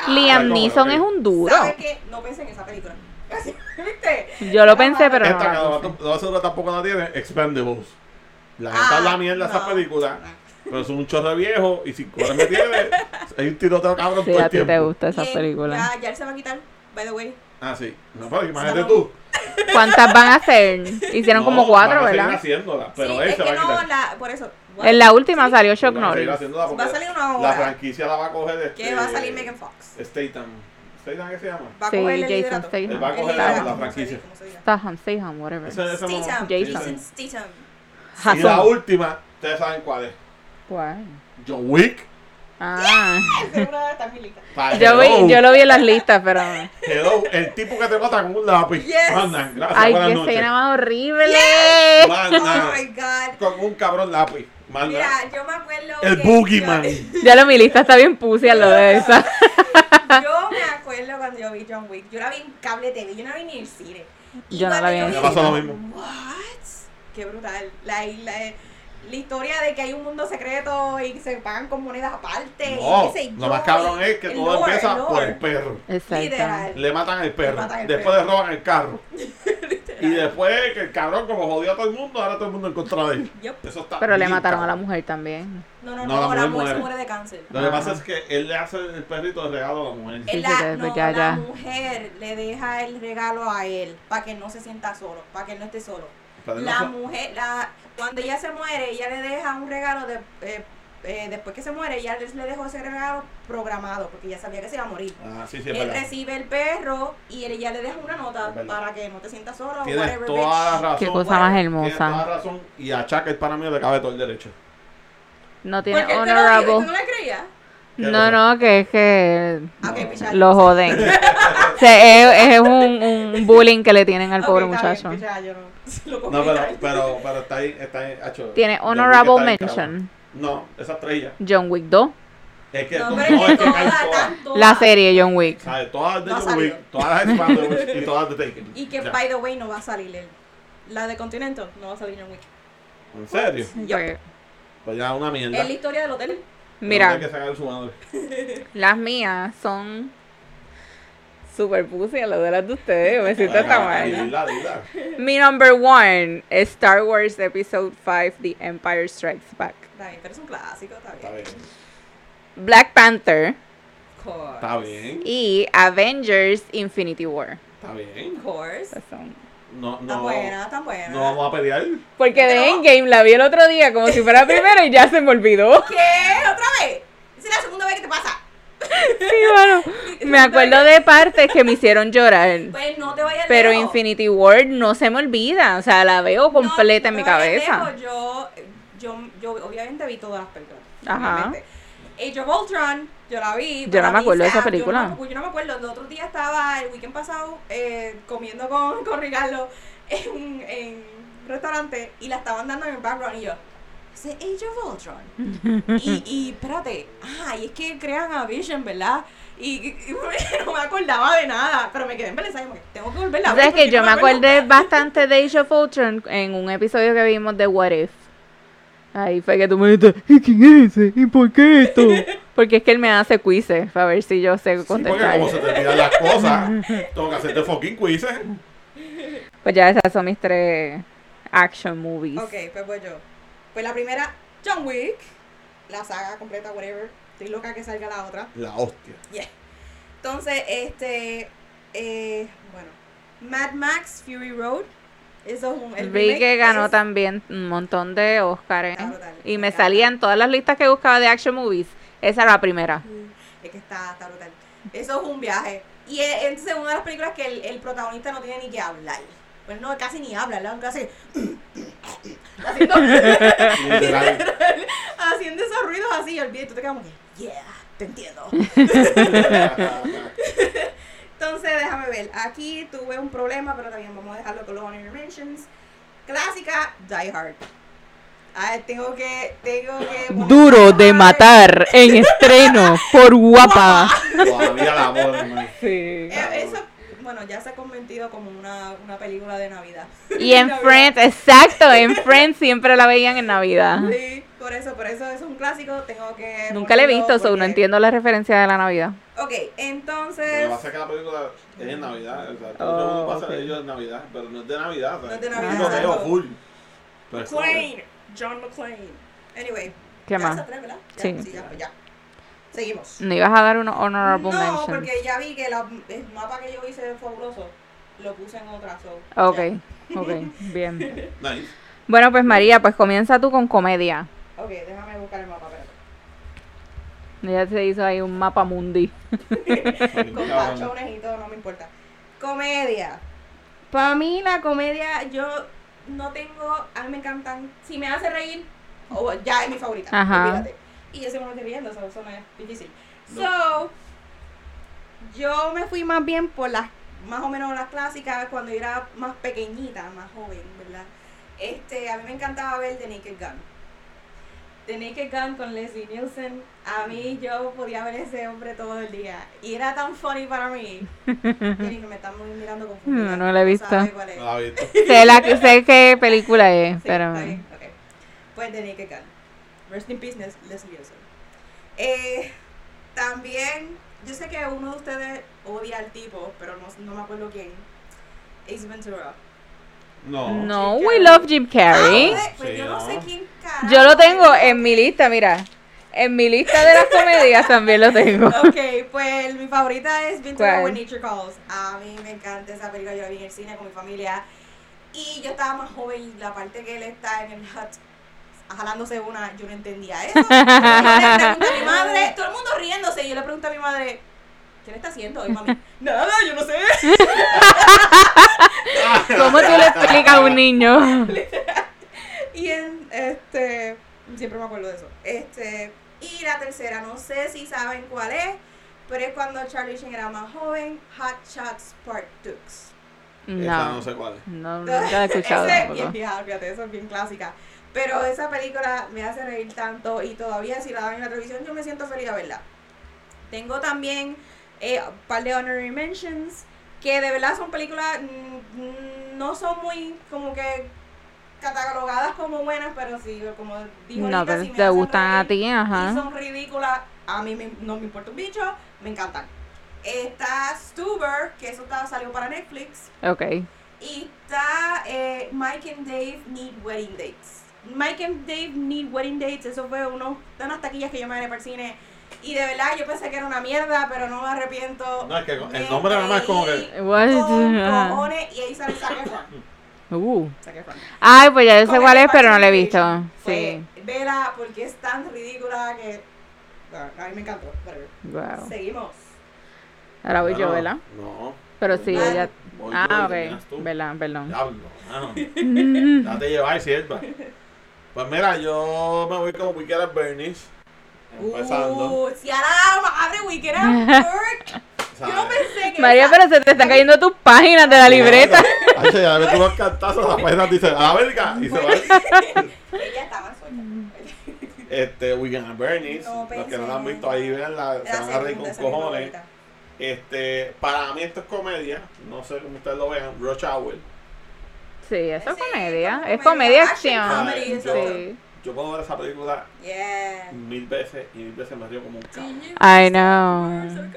Liam Neeson es un duro. ¿Sabes qué? No pensé en esa película. ¿Viste? Yo lo pensé, pero no. Esta que la lo puse. lo seguro tampoco la tiene, Expendables. La gente Ah, habla la mierda de esa no. película, pero es un chorro viejo y si cuál me tiene, hay un tiroteo cabrón Sí, todo a el ti te tiempo. gusta esa eh, película. Ya, ya él se va a quitar, by the way. Ah, sí. No, pero imagínate No. tú. ¿Cuántas van a hacer? Hicieron como No, cuatro, van a ¿verdad? haciéndola, pero sí, él es se que va a no, quitar. la, por eso. En la última salió Van a seguir Norris. Va a salir una La hora. franquicia la va a coger este, Que va a salir Megan Fox. Statham. Statham qué se llama? Va a Sí, coger el Jason. Statham. Él va a El coger la- la como franquicia. como. Statham, Statham, whatever. Statham, sí, Jason sí. Statham. Y la última, ustedes saben cuál es. ¿Cuál? John Wick. Ah. Yo, vi, yo lo vi en las listas, pero. hello, el tipo que te mata con un lápiz. Yes. Mandan, gracias, Ay, qué escena más horrible. Oh Manda my god. con un cabrón lápiz. Manda. Mira, yo me acuerdo. el Boogeyman. Yo, Ya lo mi lista está bien pussy a lo de esa. yo me acuerdo cuando yo vi John Wick. Yo la vi en cable TV, yo no la vi ni en el cine. Y Yo no la vi en el Me cine. pasó lo mismo. What? Qué brutal. La, la, la historia de que hay un mundo secreto y se pagan con monedas aparte. No, y lo más cabrón es que todo lore, empieza el por el perro. Exacto. Literal. Le matan al perro. matan al después perro. le roban el carro. y después que el cabrón como jodió a todo el mundo, ahora todo el mundo en contra de él. Eso está Pero le mataron a la mujer también. No, no, No, no, la la, mujer mujer se muere. muere de cáncer. Lo que pasa es que él le hace el perrito de regalo a la mujer. Sí, la, no, ya, mujer le deja el regalo a él para que no se sienta solo, para que él no esté solo. La mujer, la, cuando ella se muere, ella le deja un regalo de, eh, eh, después que se muere, ella le dejó ese regalo programado porque ella sabía que se iba a morir. Ah, sí, sí, es él verdad. recibe el perro y él- ella le deja una nota para que no te sientas solo. Tienes whatever, toda la bitch. razón. Qué cosa bueno, más Tienes toda la hermosa. razón. Y a Chuck, el pana mío, le cabe todo el derecho. No Porque tiene lo y honorable. tú no le creías. ¿Qué No, no, que es que Ah, ok, pichar. lo joden. O sea, es, es un, un bullying que le tienen al pobre está bien, no, lo cogí No, pero, ahí. pero, pero está ahí, está ahí, hacho. Tiene honorable mention. No, esa estrella. John Wick 2. Es que No, no, es que todas, todas. están todas. La serie John Wick. ¿Sabes? Todas de No John Wick, todas las Expandables y todas de Taken. Y que, Ya. by the way, no va a salir él. La de Continental no va a salir John Wick. ¿En serio? Pues ya una mierda. Es la historia del hotel. Mira, que sacar su madre. las mías son super pussy a lo de las de ustedes. Me siento hasta Ah, mal. Mi number one es Star Wars Episode 5 The Empire Strikes Back. Está bien, pero es un clásico, está Está bien. bien. Black Panther. Está bien. y Avengers Infinity War. Está bien. Of course. Son. No, Tan no. buena, tan buena. No vamos a pelear. Porque de Pero- Endgame la vi el otro día como si fuera primero y ya se me olvidó. ¿Qué? ¿Otra vez? Esa es la segunda vez que te pasa. Sí, bueno. Me acuerdo de partes que me hicieron llorar. Pues no te vayas Pero lejos. Infinity War no se me olvida. O sea, la veo No, completa en mi cabeza. lejos. Yo, yo, yo obviamente vi todas las películas. Ajá. obviamente. Age of Ultron, yo la vi. Yo no me acuerdo de esa película. Yo no, me- yo no me acuerdo. El otro día estaba, el weekend pasado, eh, comiendo con, con Ricardo en un en un restaurante y la estaban dando en el background y yo, ¿ese es Age of Ultron? y, y espérate, ah, y es que crean a Vision, ¿verdad? Y, no me acordaba de nada, pero me quedé embelesada que tengo que volverla a ver. ¿Sabes que porque yo no me acuerdo. acordé bastante de Age of Ultron en un episodio que vimos de What If? Ahí fue que tú me dijiste, ¿y quién es ese? ¿Y por qué esto? Porque es que él me hace quizzes para ver si yo sé Sí, porque contestar. como se te olvidan las cosas, tengo que hacerte fucking quizzes. Pues ya esas son mis tres action movies. Ok, pues voy yo. Pues la primera, John Wick, la saga completa, whatever. Estoy loca que salga la otra. La hostia. Yeah. Entonces, este, eh, bueno, Mad Max Fury Road. Eso es un. El Vi que ganó es- también un montón de Oscars. Y me salían todas las listas que buscaba de action movies. Esa era la primera. Es que está, está brutal. Eso es un viaje. Y es, entonces una de las películas que el, el protagonista no tiene ni que hablar. Pues no, casi ni habla, ¿no? casi haciendo, Literal. haciendo esos ruidos así, y olvídate, tú te quedas como que, yeah, te entiendo. Entonces, déjame ver. Aquí tuve un problema, pero también vamos a dejarlo con los honorary mentions. Clásica, Die Hard. Ah, tengo que, tengo que. Duro de matar en estreno por guapa. Todavía la. Sí. Eh, eso, bueno, ya se ha convertido como una, una película de Navidad. Y en Navidad. Friends, exacto, en Friends siempre la veían en Navidad. Sí, por eso, por eso es un clásico. Tengo que. Nunca la he visto, so no porque- entiendo la referencia de la Navidad. Ok, Lo que entonces. pasa es que la película es en Navidad. O sea, todo Oh, pasa ok. de ellos en Navidad, pero no es de Navidad. o sea, No es de Navidad, tiroteo exacto. full. McClane, John McClane. Anyway. ¿Qué más? esas tres, ¿verdad? Ya, Sí. ya, pues ya. Seguimos. ¿No ibas a dar unos honorable No, mentions? porque ya vi que la- el mapa que yo hice fabuloso lo puse en otra. So, Ok, ya. ok, bien. Nice. Bueno, pues María, pues comienza tú con comedia. Ok, déjame buscar el mapa, espérate. Ella se hizo ahí un mapa mundi. con tachones y todo, no me importa. Comedia. Para mí la comedia, yo no tengo, a mí me encantan, si me hace reír, oh, ya es mi favorita, Ajá. olvídate. Y yo siempre me estoy riendo, so, eso no es difícil. So, yo me fui más bien por las, más o menos las clásicas cuando yo era más pequeñita, más joven, ¿verdad? Este, a mí me encantaba ver The Naked Gun. The Naked Gun con Leslie Nielsen, a mí yo podía ver ese hombre todo el día. Y era tan funny para mí. Que me están mirando confundida. No, no la he visto. No la he visto. sé, la, que- sé qué película es, Sí, pero... Pues The Naked Gun. Rest in Peace, Les- Leslie Nielsen. Eh, también, yo sé que uno de ustedes odia al tipo, pero no, no me acuerdo quién. Ace Ventura. No. No, Jim we Carrey. love Jim Carrey. Ah, pues Sí, yo no, no. sé quién carajo Yo lo tengo es. en mi lista, mira. En mi lista de las comedias también lo tengo. Ok, pues mi favorita es Ventura ¿Cuál? When Nature Calls. A mí me encanta esa película, yo la vi en el cine con mi familia. Y yo estaba más joven y la parte que él está en el hut jalándose una, yo no entendía eso. Yo le pregunto a mi madre, todo el mundo riéndose, y yo le pregunto a mi madre, ¿qué le está haciendo? Y mami, nada, yo no sé. ¿Cómo tú le explicas a un niño? Y en este, siempre me acuerdo de eso. Este, y la tercera, no sé si saben cuál es, pero es cuando Charlie Sheen era más joven, Hot Shots Part 2. Esa no No, sé cuál es. no, nunca la he escuchado bien vieja, fíjate, eso es bien clásica. Pero esa película me hace reír tanto y todavía si la dan en la televisión yo me siento feliz a verla. Tengo también eh, un par de honorary mentions que de verdad son películas, mm, no son muy como que catalogadas como buenas, pero sí, como dijo No, ahorita, pero si te gustan a ti, y ajá. son ridículas, a mí me- no me importa un bicho, me encantan. Está Stuber, que eso está, salió para Netflix. Ok. Y está eh, Mike and Dave Need Wedding Dates. Mike and Dave Need Wedding Dates, eso fue uno de unas taquillas que yo me gané para el cine. Y de verdad yo pensé que era una mierda, pero no me arrepiento. No, es que el nombre nada más es como que- What? con Ajá. cojones, y ahí sale Zac. Uh. Ay, pues ya yo sé Con cuál es, pero no la he visto. Sí. Vela porque es tan ridícula que. a mí me encantó. Wow. Seguimos. Ahora voy yo, ¿verdad? No. Pero sí, Ah, ella. Ah, ok. Verdad, perdón. Diablo, mano. Date llevar, sierva. Pues mira, yo me voy con Wicked at Bernie's. Empezando. Uh, si a la madre, Weekend at Work. Yo no pensé que. María, esa- pero se te están cayendo tus páginas de la libreta. Ay, ya le meto unos cantazos, la página dice, a la verga, y se va. Ella estaba suelta. Este, Weekend at Bernie's. No Los que no la han visto ahí, veanla, se La van a reír con cojones. Este, para mí esto es comedia, no sé cómo ustedes lo vean, Rush Hour. Sí, eso es comedia. Es comedia, acción. yo. Sí. yo puedo ver esa película Yeah. mil veces y mil veces me río como un cabrón. I know.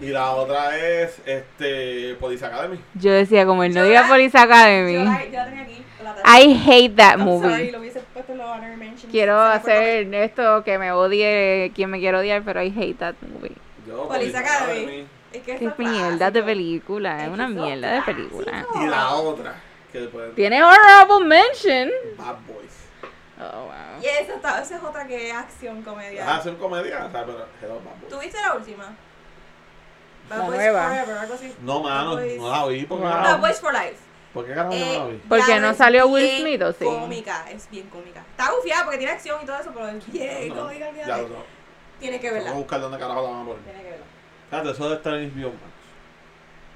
Y la otra es este Police Academy. Yo decía, como él no Yo diga la- Police Yo Academy. la, yo la tenía aquí. I hate that I'm sorry, movie. lo hubiese puesto en los honorary mentions. Quiero hacer esto que me odie quien me quiere odiar, pero I hate that movie. Yo, Police Academy. Academy. Es que es mierda de película, es Es una mierda de película. Y la otra, que Tiene honorable mention. Bad Boys. Oh, wow. Y esa, está- esa es otra que es acción comedia. Ajá, son comedia, o sea, pero hello, Bad Boys. ¿Tuviste la última? Bad La Boys nueva. Forever, algo así. No, mano, Bad no la vi. ¿Por qué, Wow. no Bad la- Boys for Life. ¿Por qué carajo no la vi? Eh, ¿Por qué ya no es salió Will Smith, o sí? cómica, es bien cómica. Está gufiada porque tiene acción y todo eso, pero es bien No, cómica, ya lo no. Tiene que Vamos a verla. buscar dónde carajo la van a poner. Tiene que verla. Fíjate, eso de estar en HBO Max.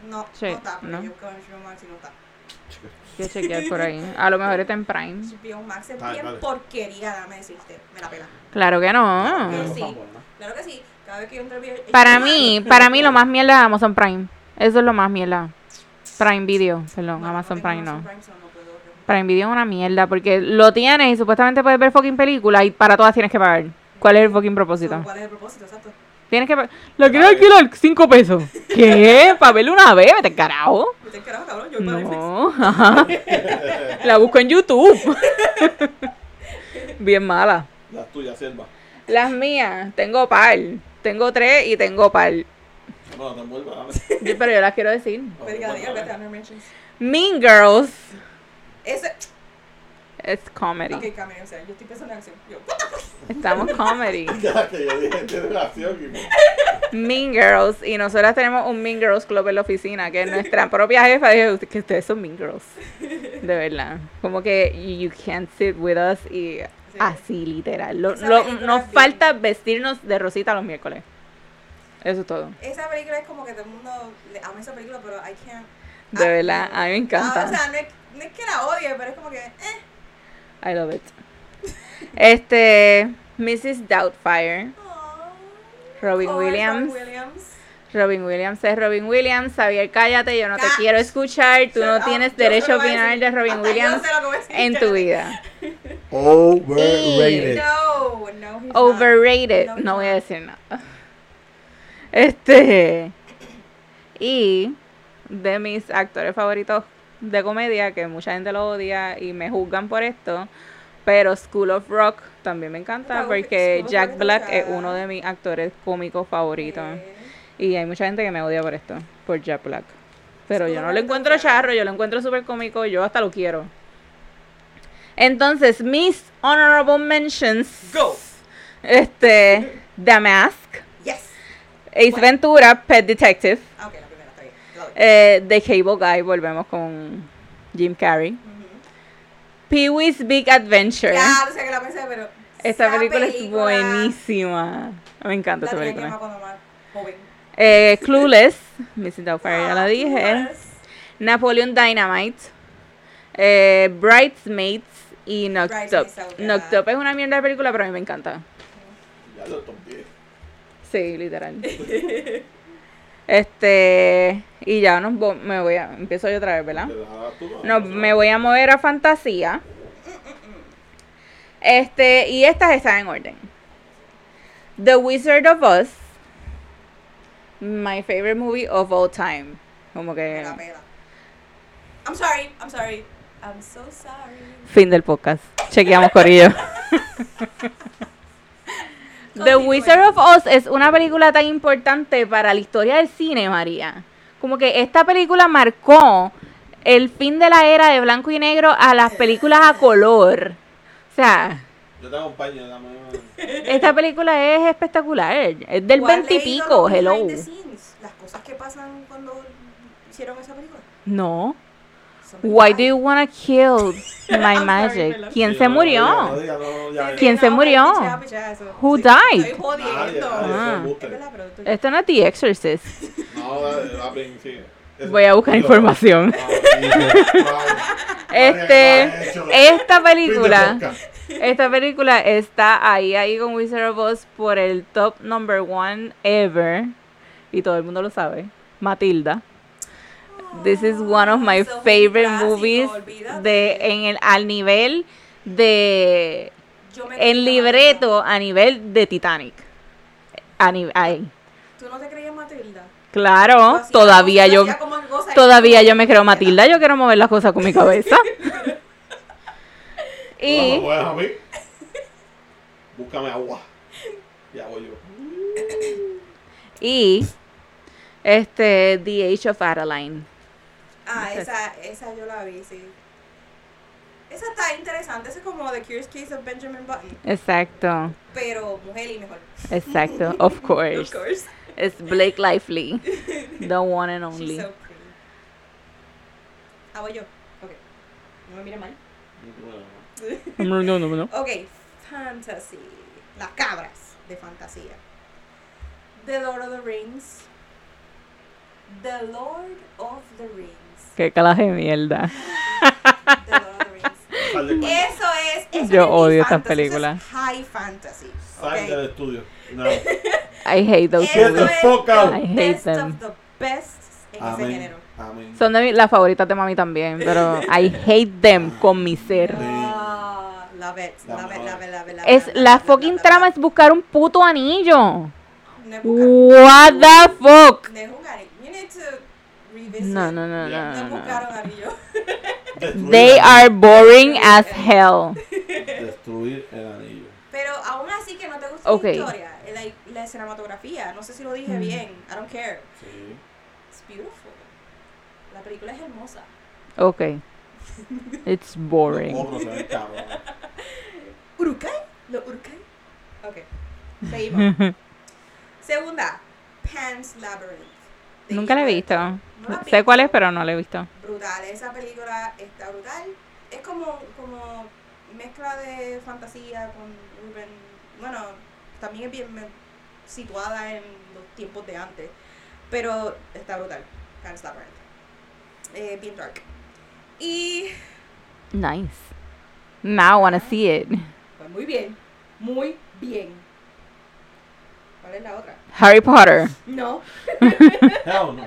No, Sí, no está, porque no. yo busco en HBO Max y no está. Quiero chequear por ahí. A lo mejor está en Prime. HBO Max es bien dale. porquería, dame decirte. Me la pela. Claro que Que no. Sí. no son buenas. Claro que sí. Cada vez que yo entro Para mí, para mí lo más mierda es Amazon Prime. Eso es lo más mierda. Prime Video, perdón, Bueno, Amazon tengo Prime no. Amazon Prime, so no puedo. Prime Video es una mierda porque lo tienes y supuestamente puedes ver fucking películas y para todas tienes que pagar. ¿Cuál es el fucking propósito? ¿Cuál es el propósito? Exacto. Tienes que. Lo quiero alquilar 5 pesos. ¿Qué? ¿Para verlo una vez? Vete carajo. Vete carajo, cabrón. Yo. No. ajá. La busco en YouTube. Bien mala. Las tuyas, sierva. Las mías, tengo par. Tengo tres y tengo par. Bueno, te envuelva, dame. Yo- Pero yo las quiero decir. Mean Girls. Ese, Es comedy. Ok, Cameron, o sea, yo estoy pensando en acción. Yo, Estamos comedy. Ya que yo dije tiene y Mean Girls. Y nosotras tenemos un Mean Girls Club en la oficina, que nuestra propia jefa dijo que ustedes son Mean Girls. De verdad. Como que you can't sit with us y así, literal. Lo- lo- nos es bien- falta vestirnos de rosita los miércoles. Eso es todo. Esa película es como que todo el mundo le ama esa película, pero I can't. De verdad, a mí me encanta. Ah, o sea, no es, no es que la odie, pero es como que. Eh. I love it. Este, Mrs. Doubtfire. Robin Oh, Williams. Robin Williams. Robin Williams es Robin Williams. Xavier, cállate, yo no te quiero escuchar. Tú Shut no up. tienes Yo derecho a opinar decir. de Robin Williams en tu vida. Overrated. No, no, he's not. Overrated. No, No voy a not. decir nada. Este. Y de mis actores favoritos de comedia, que mucha gente lo odia y me juzgan por esto, pero School of Rock también me encanta porque Jack Black es uno de mis actores cómicos favoritos. Eh, Y hay mucha gente que me odia por esto, por Jack Black. Pero School yo no lo encuentro charro, yo lo encuentro súper cómico, yo hasta lo quiero. Entonces, mis honorable mentions. Go. Este, The Mask, Yes. Ace Bueno. Ventura, Pet Detective, Ah, eh, The Cable Guy, volvemos con Jim Carrey. Ujú. Pee-wee's Big Adventure. Ya, no sé que la pensé, pero. Esta esa película es película buenísima. Me encanta esta que película. cuando más joven. Eh, Clueless, Missing Doubtfire, ya la dije. yes. Napoleon Dynamite, eh, Bridesmaids y Knocked Up. Knocked Up es una mierda de película, pero a mí me encanta. Ya lo top 10. Sí, literal. este, y ya nos me voy a, empiezo yo otra vez, ¿verdad? No, me voy a mover a fantasía. Este, y estas están en orden. The Wizard of Oz. My favorite movie of all time. Como Me que la pela. I'm sorry, I'm sorry. I'm so sorry. fin del podcast. Chequeamos Corillo. The. Wizard of Oz es una película tan importante para la historia del cine, María. Como que esta película marcó el fin de la era de blanco y negro a las películas a color. O sea, Yo te acompaño, dame. esta película es espectacular. Es del ¿Tú has veintipico, hello. behind the scenes? Las cosas que pasan cuando hicieron esa película. No. Why do you wanna kill my magic? ¿Quién se murió? ¿Quién se murió? Who died? Ah. Esto no es The Exorcist. Voy a buscar información. Este, esta película, esta película está ahí, ahí con Wizard of Oz por el top number one ever. Y todo el mundo lo sabe. Matilda. This is one of my favorite clásico, movies olvídate. de en el al nivel de en libreto a nivel de Titanic. A ni- ahí. Matilda. ¿Tú no te creías Matilda? Claro, todavía yo todavía yo me creo Matilda, yo quiero mover las cosas con mi cabeza. Y no puedes a mí. Búscame agua. Ya voy yo. y este The Age of Adeline. Ah, esa, esa yo la vi, sí. Esa está interesante, esa es como The Curious Case of Benjamin Button, Exacto, pero mujer y mejor. exacto, of course. Of course. It's Blake Lively, the one and She's only. so pretty. Ah, voy yo. Ok. No me mire mal. No, no, no, no. Ok, fantasy. Las cabras de fantasía. The Lord of the Rings. The Lord of the Rings. Qué calaje de mierda. Eso es. Eso Yo es odio estas es películas. High fantasy. Sal ok. del estudio. No. I hate those Get the fuck out. I hate best them. of the best en ese Amén. género. Amén. Son de mi- las favoritas de mami también, pero I hate them con mi ser. Love it, La love it, mejor. love it, love it, love Es la fucking trama es buscar un puto anillo. No What the fuck? no es jugar. You need to revisit. No, no, no, Yeah. no, No no, no. buscaron anillo. Destruir They are boring as hell. Destruir el anillo. Pero aún así que no te gusta Ok. la historia, la, la cinematografía, no sé si lo dije Mm. bien, I don't care. Sí. It's beautiful. La película es hermosa. Ok. It's boring. ¿Urukai? ¿Los Urukai? Ok. Seguimos. Segunda, Pan's Labyrinth. Nunca la he visto. Del Toro. ¿No la has Sé cuál es, pero no la he visto. Brutal, esa película está brutal. Es como, como mezcla de fantasía con urban. Bueno, también es bien situada en los tiempos de antes. Pero está brutal. Pan's Labyrinth. Eh, bien dark. Y Nice. Now I wanna see it. pues muy bien. Muy bien. ¿Cuál es la otra? Harry Potter. No. Hell no.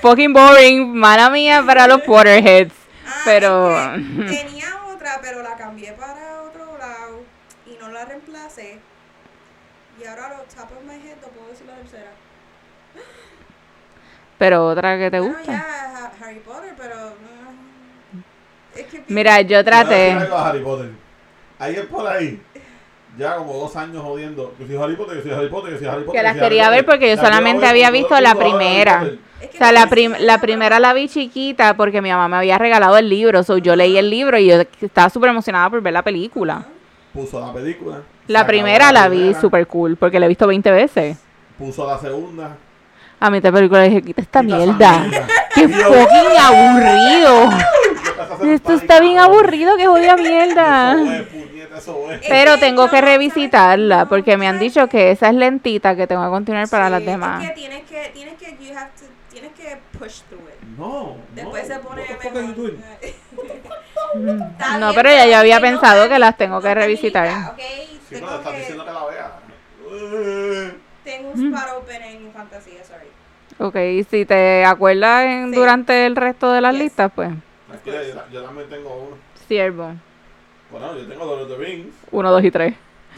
Fucking boring. Mala mía para los Potterheads. Ah, Pero- tenía otra, pero la cambié para otro lado y no la reemplacé. Y ahora lo top of my head no puedo decir la tercera. Pero otra que te Bueno, gusta. ya Ha- Harry Potter, pero no. Es que Mira, yo traté. algo a Harry Potter. Ayer por ahí, ya como dos años jodiendo. Que si Harry Potter, que si Harry Potter, que si Harry Potter. Que las quería ver porque yo solamente había visto la primera. Potter. es que O sea, la, prim- la era primera la vi chiquita porque mi mamá me había regalado el libro. So yo leí el libro y yo estaba súper emocionada por ver la película. Puso la película. La primera la vi súper cool porque la he visto 20 veces. Puso la segunda. A mí esta película dije, quita esta quita mierda. ¡Qué fucking aburrido! Esto está bien aburrido, que jodida mierda. Pero tengo que revisitarla porque me han ¿sabes dicho que esa es lentita, que tengo que continuar para las demás. Es que tienes que, tienes que, you have to, tienes que push through it. No. Después no. se pone What the fuck are you doing? Está No, pero ya yo había no pensado que las tengo no que revisitar. limitada, ¿ok? Sí, Tengo no, estás que- diciendo que la vea. Tengo un spot open en fantasía, sorry. Ok, y si te acuerdas en- Sí. durante el resto de las Yes. listas, pues, Tranquila, yo, yo también tengo uno. siervo. Bueno, yo tengo of the Rings. Uno, dos y tres.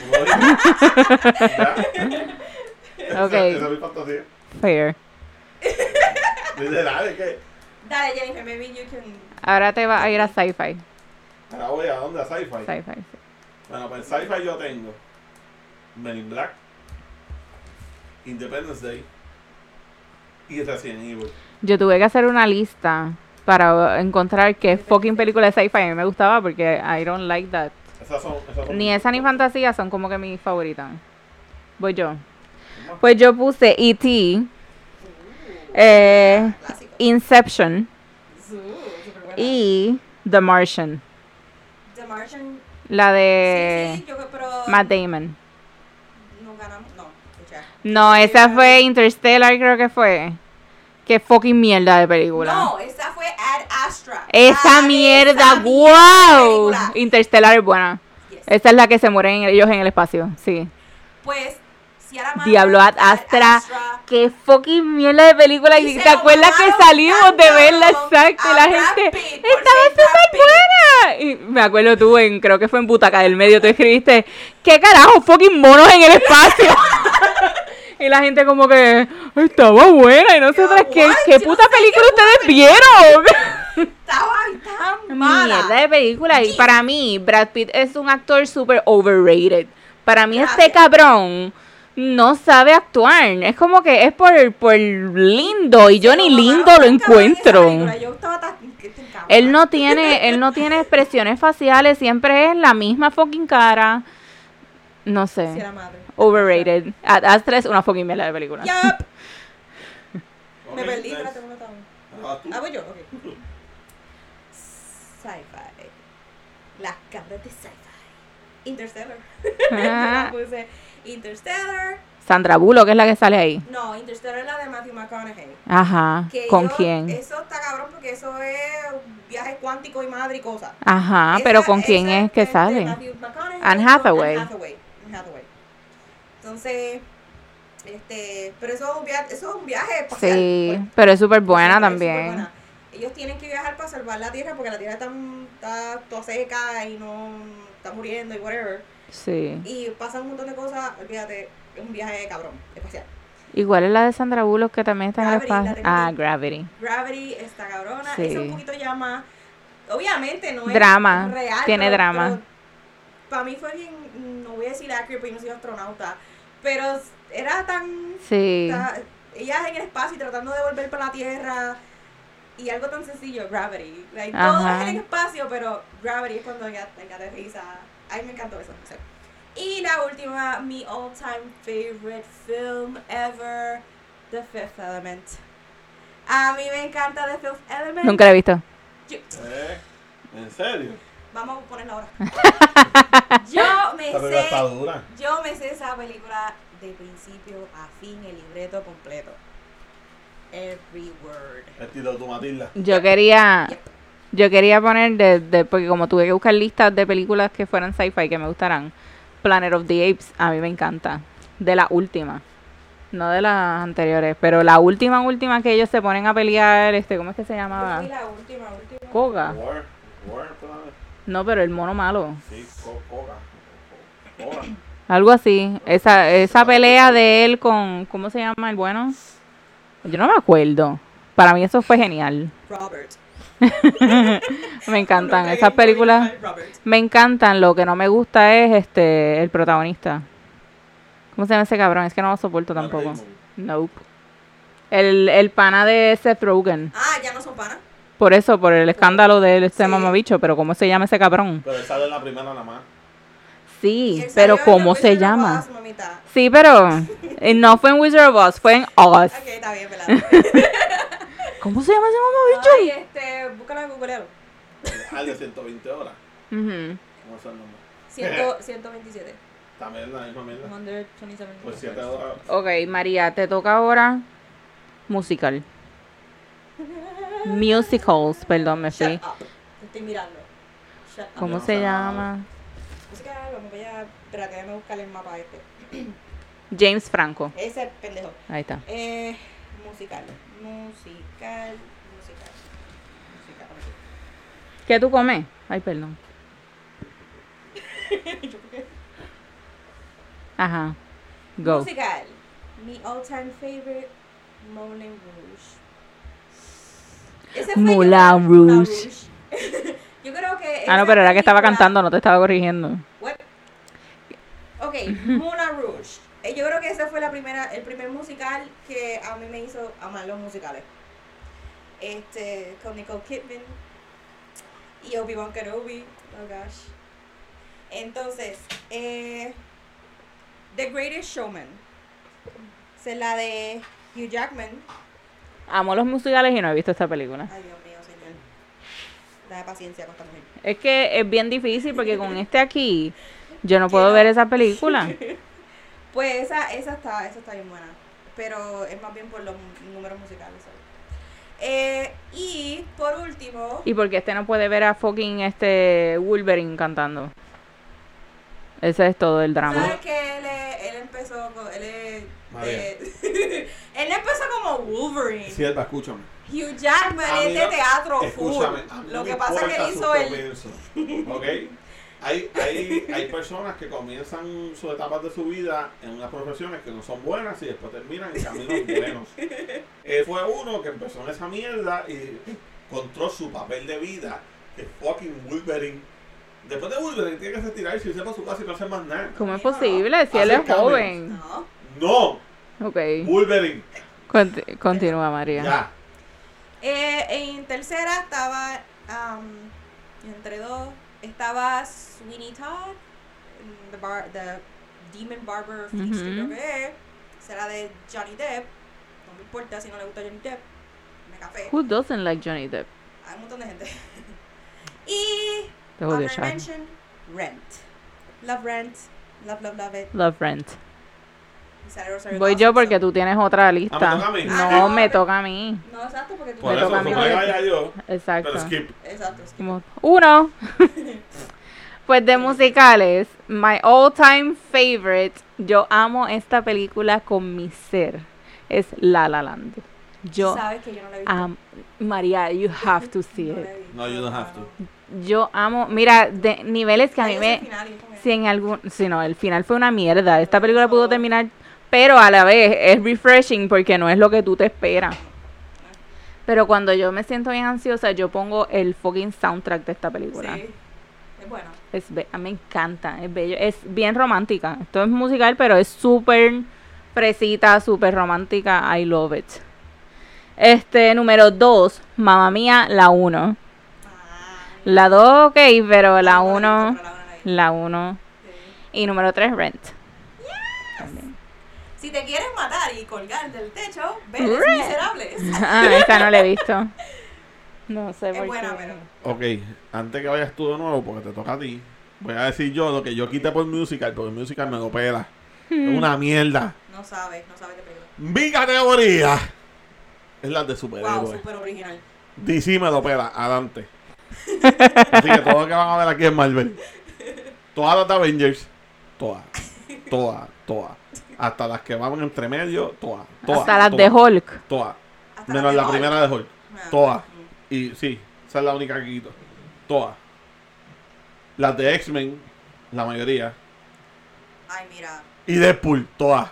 Uno de. Ok. Esa, esa es mi fantasía. Fair. Dale, Jennifer, maybe you can. Ahora te vas a ir a sci-fi. Ahora voy a dónde? A Sci-Fi. Sci-fi, sí. Bueno, pues Sci-Fi yo tengo Men in Black, Independence Day y Resident Evil. Yo tuve que hacer una lista para encontrar qué fucking película de sci-fi a mí me gustaba porque I don't like that. Esas son. Esas son Ni esa ni fantasía son como que mis favoritas. Voy yo. Pues yo puse E.T., eh. Inception y The Martian. The Martian. La de sí, yo, pero. Matt Damon. No ganamos. No, escucha. No, esa fue Interstellar, creo que fue. Qué fucking mierda de película. No, esa fue Ad Astra. Esa mierda, esa wow. película. Interstellar es buena. Yes. Esa es la que se mueren ellos en el espacio, sí. Pues, Diablo Ad Astra. Qué fucking mierda de película. Y te acuerdas que salimos de verla exacto y la gente Pitt estaba súper buena. Y me acuerdo tú en, creo que fue en Butaca del Medio, tú escribiste, ¿qué carajo fucking monos en el espacio? y la gente como que, estaba buena y nosotras, ¿qué, qué Yo no puta sé película qué ustedes vieron? Estaba tan mala. Mierda de película. Y para mí, Brad Pitt es un actor súper overrated. Para mí, este Gracias. cabrón no sabe actuar. Es como que es por, por lindo. Y yo ni lindo lo encuentro. Él no tiene, él no tiene expresiones faciales, siempre es la misma fucking cara. No Sí, sé. era madre. Overrated. Astra es una fucking mierda de película. Me perdí, tú. Ah, voy yo, ok. Sci-fi. Las cabras de sci-fi. Interstellar. Interstellar. Sandra Bullock es la que sale ahí. No, Interstellar es la de Matthew McConaughey. Ajá. Que ¿Con yo- quién? Eso está cabrón porque eso es viaje cuántico y madre y cosas. Ajá, Esa- pero ¿con quién es que sale? Matthew McConaughey Anne Hathaway. Anne Hathaway. Anne Hathaway. Entonces, este, pero eso es un viaje, eso es un viaje espacial. Sí, pues. pero es súper buena también. buena. Ellos tienen que viajar para salvar la Tierra porque la Tierra está, está toda seca y no está muriendo y whatever. Sí. Y pasan un montón de cosas, olvídate, es un viaje cabrón, espacial. Igual es la de Sandra Bullock que también está en el Gravity, espacio. Ah. Gravity. Gravity está cabrona, Sí. es un poquito ya más, obviamente no es Drama, real. tiene pero- drama. pero Para mí fue bien, no voy a decir accurate porque yo no soy astronauta, pero era tan Sí. Ella en el espacio y tratando de volver para la Tierra y algo tan sencillo, Gravity. Like, todo es en el espacio, pero Gravity es cuando ya tenga de risa. A mí me encantó eso. no sé. Y la última, mi all time favorite film ever, The Fifth Element. A mí me encanta The Fifth Element. Nunca la he visto. Yo- ¿Eh? ¿En serio? vamos a ponerla ahora. yo me sé, yo me sé esa película de principio a fin, el libreto completo. Every word. Estilo tu Matilda. Yo quería, yo quería poner, de, de- porque como tuve que buscar listas de películas que fueran sci-fi que me gustaran, Planet of the Apes, a mí me encanta. De la última. No de las anteriores, pero la última, última que ellos se ponen a pelear, este, ¿cómo es que se llamaba? fui la última, última. Koga. War, War, Planet. No, pero el mono malo. Sí, Koga. Koga. Algo así. Esa, esa pelea de él con, ¿cómo se llama el bueno? Yo no me acuerdo. Para mí eso fue genial. Robert. Me encantan No, esas películas. Me encantan, lo que no me gusta es este el protagonista. ¿Cómo se llama ese cabrón? Es que no lo soporto tampoco. Nope. El, el pana de Seth Rogen. Ah, ya no son panas. Por eso, por el escándalo de este Sí. mamabicho, pero ¿cómo se llama ese cabrón? Pero él sale en la primera nada más. Sí, pero ¿cómo se llama? Oz. Sí, pero eh, no fue en Wizard of Oz, fue en Oz. Ok, está bien, ¿verdad? ¿Cómo se llama ese mamabicho? Ay, este, búscalo en Google. Al de 120 horas. Ujú. ¿Cómo es el nombre? Ciento- 127. También la misma mierda. 127. Pues 7 horas. Ok, María, te toca ahora musical. Musicals, perdón, me Shut fui. up. Te estoy mirando. Shut up. ¿Cómo no se nada. llama? Música, vamos a Espérate, déjame buscar el mapa este. James Franco. Ese pendejo. Ahí está. Eh, musical. Musical. Musical. Musical. ¿Qué tú comes? Ay, perdón. Yo Ajá. Go. Musical. Mi all time favorite, Moulin Rouge. Ese fue Moulin Rouge. yo creo que. Ah, no, pero era que estaba cantando, no te estaba corrigiendo. What? Ok, Moulin Rouge. Eh, Yo creo que ese fue la primera, el primer musical que a mí me hizo amar los musicales. Este, con Nicole Kidman y Obi-Wan Kenobi. Oh gosh. Entonces, eh, The Greatest Showman. Es la de Hugh Jackman. Amo los musicales y no he visto esta película. Ay, Dios mío, señor. Dame paciencia con esta mujer. Es que es bien difícil porque con este aquí yo no puedo ver esa película. Pues esa, esa está, esa está bien buena. Pero es más bien por los números musicales. ¿sabes? Eh, y por último, Y porque este no puede ver a fucking este Wolverine cantando. Ese es todo el drama. ¿sabes que él, él empezó con, él eh, él empezó como Wolverine. Sierva, escúchame. Hugh Jackman es de teatro full. Escúchame. a mí Lo que pasa es que él hizo el comienzo, ¿Ok? Hay, hay, hay personas que comienzan sus etapas de su vida en unas profesiones que no son buenas y después terminan en caminos buenos. Él fue uno que empezó en esa mierda y encontró su papel de vida, que fucking Wolverine. Después de Wolverine tiene que retirarse y irse para su casa y no hacer más nada. ¿Cómo es posible? Si él es joven. No. No, Ok. Wolverine. Conti- continúa, María. Ya. Eh, en tercera estaba um, entre dos estaba Sweeney Todd, mm, the, bar, the Demon Barber of East Street, Ujú. creo que es. Será de Johnny Depp. No me importa si no le gusta Johnny Depp. Me café. Who doesn't like Johnny Depp? Hay un montón de gente. y odio, honorable Shaq. mention, Rent. Love Rent. Love, love, love it. Love Rent. Y sale Rosario Voy Dawson, yo porque tú tienes otra lista. Ah, ¿me toca a mí? Ah, No, me toca a mí. No, exacto, porque tú Por Me eso, toca a mí supone que porque- vaya yo. Exacto. Pero skip. Exacto. es que- Como- Uno. pues de musicales, my all time favorite, yo amo esta película con mi ser, es La La Land. Yo Sabes que yo no la he visto. María, you have to see No it. No, you don't have. Mm. Yo amo, mira, de niveles que a mí me si en algún, si no, el final fue una mierda. Esta película pudo terminar, pero a la vez es refreshing porque no es lo que tú te esperas. Pero cuando yo me siento bien ansiosa, yo pongo el fucking soundtrack de esta película. Sí, es bueno. Es be- a mí me encanta, es bello, es bien romántica. Esto es musical, pero es súper fresita, súper romántica. I love it. Este, número 2, Mamma Mía, la 1. Ah, La 2, ok, pero la no, no, 1, no, no, no, no, no. la 1. Sí. Y número 3, Rent. Si te quieres matar y colgar del techo, ves miserables. Ah, esta no la he visto. No sé Es por buena, qué. pero. Ok, antes que vayas tú de nuevo, porque te toca a ti, voy a decir yo lo que yo quité por musical, porque musical me lo pela. Es una mierda. No sabes, no sabes qué película. Mi categoría es la de Wow, superhéroes. súper original. DC me lo pela, adelante. Así que todo lo que van a ver aquí es Marvel. Todas las de Avengers, todas, todas, todas. Hasta las que van entre medio, todas. todas Hasta las de Hulk. Todas. Menos la primera de Hulk. Ah. Todas. Y sí, esa es la única que quito. Todas. Las de X-Men, la mayoría. Ay, mira. Y Deadpool, todas.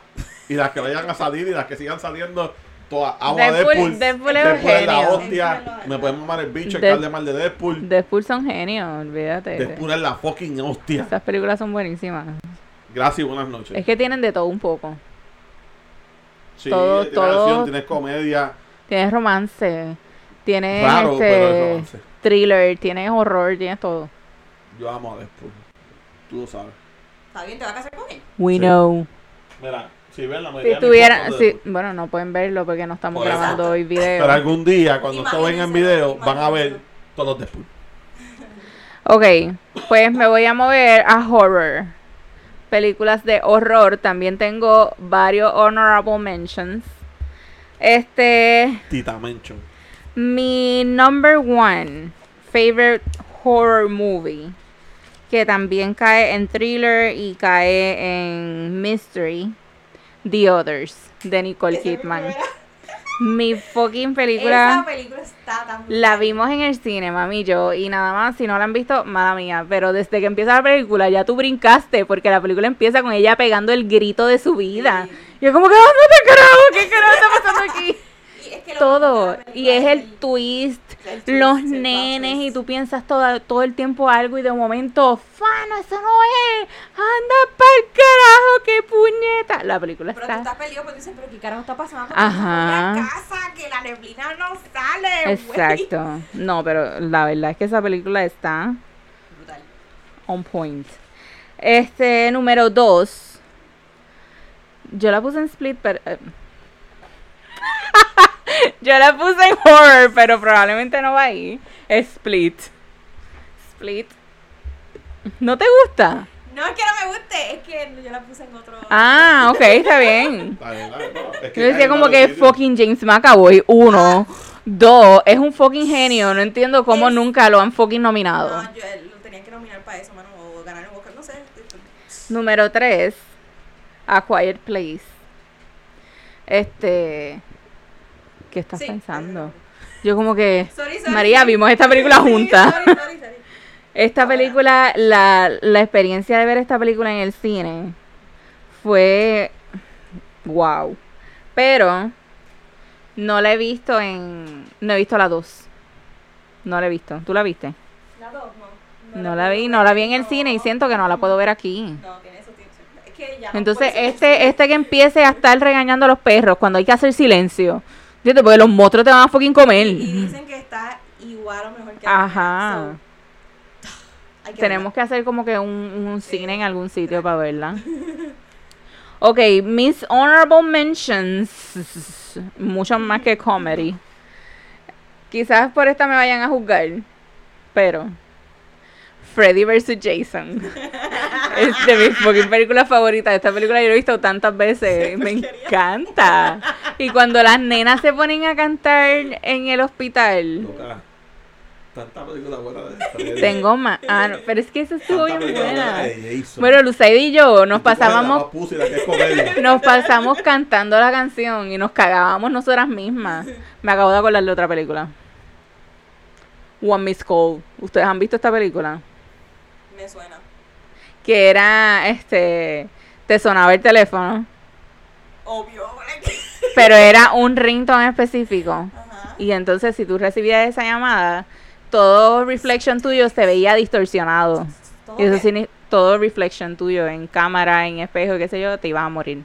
Y las que vayan a salir y las que sigan saliendo, todas. Amo a Deadpool- Deadpool. Deadpool es un la genio. hostia. Deadpool Me pueden mamar el bicho, echarle mal de Deadpool. Deadpool son genios, olvídate. Deadpool es la fucking hostia. Esas películas son buenísimas. Gracias y buenas noches. Es que tienen de todo un poco. sí, todo- tienes todo- acción, tienes comedia. Tienes romance, tienes Raro, pero es este, romance. thriller, tienes horror, tienes todo. Yo amo a Deadpool. Tú lo sabes. ¿Está bien? ¿Te vas a casar con él? We Sí. know. Mira, si ven la Si mayoría de mis tuvieran, si, bueno, no pueden verlo porque no estamos Por eso. grabando hoy video. Pero algún día, cuando esto venga en video, van a ver todos los Deadpool. Ok, pues me voy a mover a horror. Películas de horror. También tengo varios honorable mentions. Este, Tita Mention. mi number one favorite horror movie, que también cae en thriller y cae en mystery, The Others, de Nicole Kidman. Mi fucking Esa película. película está tan La vimos en el cine, mami y yo, y nada más, si no la han visto, mala mía, pero desde que empieza la película ya tú brincaste, porque la película empieza con ella pegando el grito de su vida. Sí. Yo como que, ¡ándate carajo! ¿Qué carajo está pasando aquí? Todo, la y es el twist, el twist, los el nenes, y tú piensas todo, todo el tiempo algo, y de momento, ¡fano, eso no es! ¡Anda pa'l carajo, qué puñeta! La película Pero tú está... estás perdido porque dices, pero ¿qué carajo está pasando? Ajá. En casa, que la neblina no sale. Exacto. No, pero la verdad es que esa película está Brutal. on point. Este, número 2. Yo la puse en split, pero... eh. Yo la puse en horror, pero probablemente no va ahí. Split. Split. ¿No te gusta? No es que no me guste, es que yo la puse en otro. Ah, ok, está bien. No, es Yo decía como que sitios. fucking James McAvoy, uno. Dos, es un fucking genio. No entiendo cómo Es- nunca lo han fucking nominado. No, yo, lo tenían que nominar para eso, mano, o ganar un Oscar, no sé. Número 3, A Quiet Place. Este. ¿Qué estás Sí. pensando? Yo como que. Sorry, sorry. María, vimos esta película juntas. Esta Ahora. película, la, la experiencia de ver esta película en el cine fue. Wow. Pero. No la he visto en. No he visto la 2. No la he visto. ¿Tú la viste? La dos, no. No la vi, no la vi en el cine y siento que no la puedo ver aquí. No, tiene eso, tiene eso. Es que ya no Entonces, este, este que empiece a estar regañando a los perros cuando hay que hacer silencio. ¿Entiendes? Porque los monstruos te van a fucking comer. Y dicen que está igual o mejor que Ajá. So, hay que Tenemos que hacer como que un, un cine en algún sitio para verla. Ok, mis honorable mentions. Mucho más que comedy. Quizás por esta me vayan a juzgar. Pero. Freddy vs. Jason. es de mis fucking películas favoritas. Esta película yo la he visto tantas veces. Me encanta. Y cuando las nenas se ponen a cantar en el hospital. Loca, Tanta película buena de Freddy. Tengo más. Ah, no, pero es que esa estuvo bien buena. Bueno, Lusaid y yo nos pasábamos, nos pasamos cantando la canción y nos cagábamos nosotras mismas. Me acabo de acordar de otra película. One Miss Call. ¿Ustedes han visto esta película? Me suena. Que era, este, te sonaba el teléfono, Obvio. pero era un ringtone específico. Ajá. Y entonces si tú recibías esa llamada, todo reflection tuyo se veía distorsionado. Todo Y eso que- signi- todo reflection tuyo en cámara, en espejo, qué sé yo, te ibas a morir.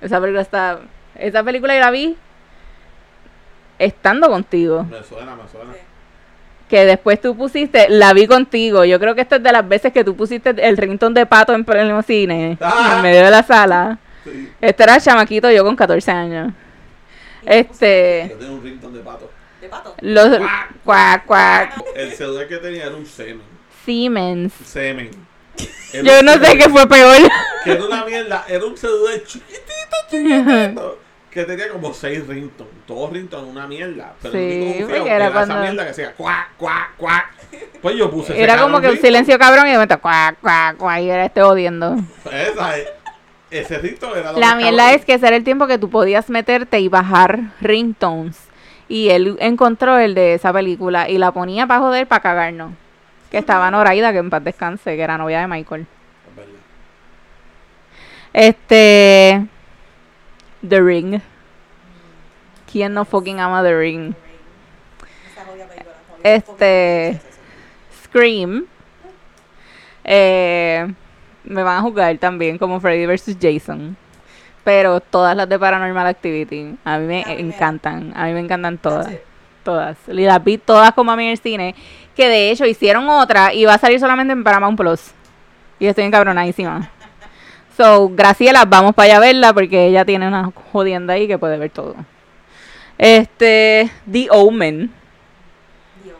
Esa película está. Esa película yo la vi estando contigo. Me suena, me suena. Sí. Que después tú pusiste, la vi contigo. Yo creo que esta es de las veces que tú pusiste el ringtone de pato en pleno cine, Ah. en medio de la sala. Sí. Este era chamaquito, yo con 14 años. Este, Yo tenía un ringtone de pato. De pato. los cuac, cuac, El celular que tenía era un semen. Siemens. Semen. Era Yo no sé semen. qué fue peor. Que era una mierda. Era un celular chiquitito, chiquitito. Que tenía como seis ringtones. Todos ringtones, una mierda. Pero Sí, el feo era era cuando- esa mierda que hacía cuac, cuac, cuac. Pues yo puse Era como que un silencio cabrón y de momento cuac, cuac, cuac, y era este odiando. Esa es- ese ringtone era La mierda cabrón. es que ese era el tiempo que tú podías meterte y bajar ringtones. Y él encontró el de esa película y la ponía para joder, para cagarnos. Que estaba Noraida, que en paz descanse, que era novia de Michael. Es verdad. Este. The Ring. ¿Quién no fucking ama The Ring? Este- Scream. Eh, me van a jugar también como Freddy vs. Jason. Pero todas las de Paranormal Activity. A mí me encantan. A mí me encantan todas. Todas. Y las vi todas como a mí en el cine. Que de hecho hicieron otra y va a salir solamente en Paramount Plus. Y estoy encabronadísima. So, Graciela, vamos para allá a verla porque ella tiene una jodienda ahí que puede ver todo. Este, The Omen. Mío.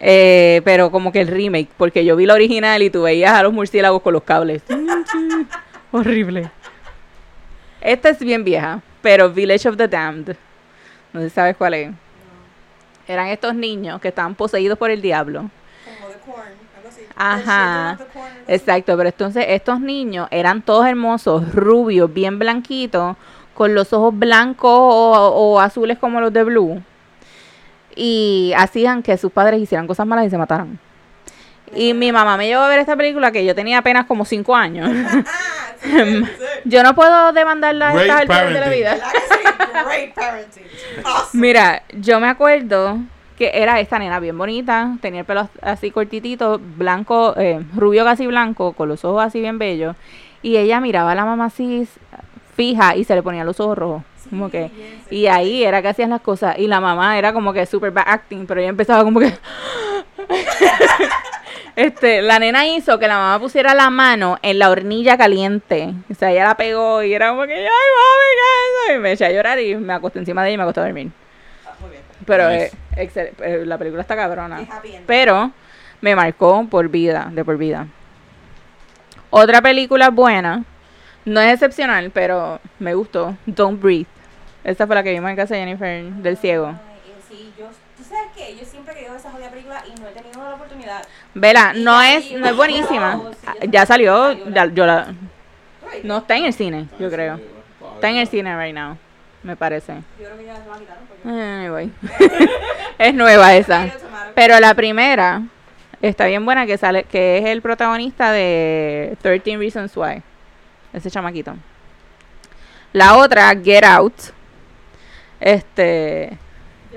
Eh, pero como que el remake, porque yo vi la original y tú veías a los murciélagos con los cables. Horrible. Esta es bien vieja, pero Village of the Damned. No sé si sabes cuál es. No. Eran estos niños que estaban poseídos por el diablo. Como The Corn. Ajá. Exacto, pero entonces estos niños eran todos hermosos, rubios, bien blanquitos, con los ojos blancos o, o azules como los de Blue. Y hacían que sus padres hicieran cosas malas y se mataran. Y mi mamá me llevó a ver esta película que yo tenía apenas como 5 años. Ah, sí, sí, sí. yo no puedo demandarla a Great estas alturas de la parenting. vida. Mira, yo me acuerdo que era esta nena bien bonita, tenía el pelo así cortitito, blanco, eh, rubio casi blanco, con los ojos así bien bellos. Y ella miraba a la mamá así fija y se le ponían los ojos rojos. Como que, y ahí era que hacían las cosas. Y la mamá era como que super bad acting, pero ella empezaba como que. este, la nena hizo que la mamá pusiera la mano en la hornilla caliente. O sea, ella la pegó y era como que, ay, mami, ¿qué es eso? Y me eché a llorar y me acosté encima de ella y me acosté a dormir. Pero Nice. eh, excel- eh, la película está cabrona. Es. Pero me marcó por vida, de por vida. Otra película buena, no es excepcional, pero me gustó, Don't Breathe. Esa fue la que vimos en casa de Jennifer del ciego. Ay, eh, sí, yo, tú sabes qué, yo siempre he querido ver esa jodida película y no he tenido la oportunidad. Vela, no es, no es buenísima. Sí, Ah, ya Ya salió, salió, ya- yo la, no está en el cine, yo creo. Está en el cine right now, me parece. Yo creo que ya se la quitaron porque... Anyway. es nueva esa. Pero la primera está bien buena que sale, que es el protagonista de 13 Reasons Why. Ese chamaquito. La otra, Get Out. Este,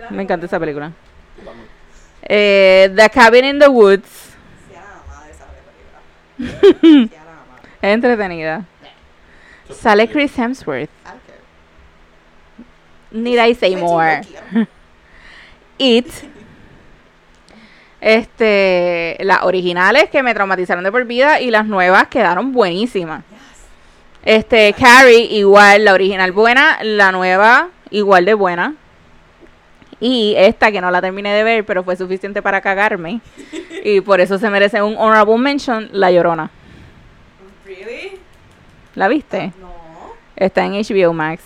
me encanta esa película. Eh, the Cabin in the Woods. Es entretenida. Sale Chris Hemsworth. Need I say more? It. Este, las originales que me traumatizaron de por vida y las nuevas quedaron buenísimas. Este, Carrie, igual, la original buena, la nueva, igual de buena. Y esta que no la terminé de ver, pero fue suficiente para cagarme. Y por eso se merece un honorable mention, La Llorona. Really? ¿La viste? No, Está en HBO Max.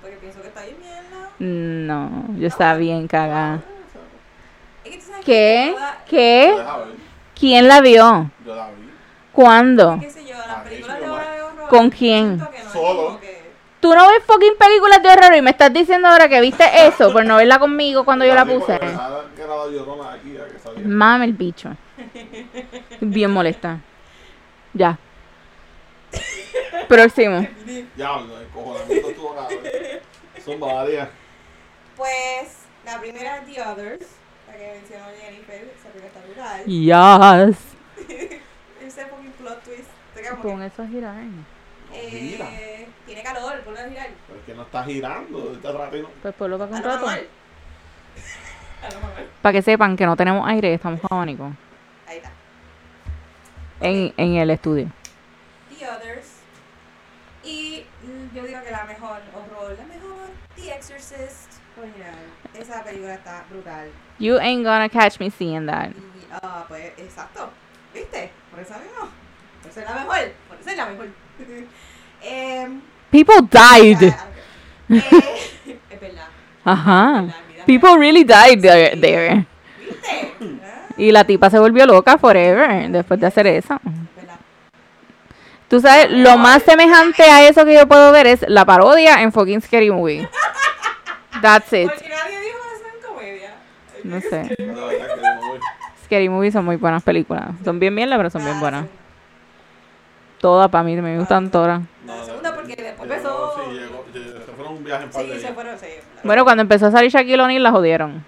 porque pienso que está bien mierda. No, yo estaba bien cagada. Es que tú sabes ¿Qué? ¿Qué? ¿Quién la vio? Yo la vi. ¿Cuándo? qué sé yo, Ah, de horror. ¿Con quién? Solo. Tú no ves fucking películas de horror y me estás diciendo ahora que viste eso por no verla conmigo cuando yo la puse. Mame el bicho. Bien molesta. Ya. Próximo. Diablo, el cojonamiento estuvo cabrón. Zumba, María. Pues la primera es The Others, la que mencionó Jennifer, esa película está brutal. Yes. Ese fucking plot twist. Que, eso a girar. Gira. eh, tiene calor, ponlo a girar. Pero es que no está girando. Este ratito. Pues ponlo para contrato. Para que sepan que no tenemos aire y estamos con abanico Ahí está. en, en el estudio. The Others. Y mm, yo digo que la mejor horror, la mejor, The Exorcist. Esa película está brutal. You ain't gonna catch me seeing that. Y, ah, pues, exacto. ¿Viste? Por eso mismo. Por eso es la mejor. Por eso es la mejor. Em, People died. Eh, es verdad. Ajá. es verdad, mira, People really died there. there. ¿Viste? Ah, Y la tipa se volvió loca forever después de hacer eso. Tú sabes, lo más semejante a eso que yo puedo ver es la parodia en fucking Scary Movie. That's it. Porque nadie dijo eso en comedia. No sé. La verdad que no voy. Scary Movie son muy buenas películas. Son bien bien, pero son bien Ah, buenas. sí. Todas para mí, me gustan todas. La segunda porque después empezó- Sí, llegó, se fueron un viaje en par de Sí, se fueron, sí. Bueno, cuando empezó a salir Shaquille O'Neal la jodieron.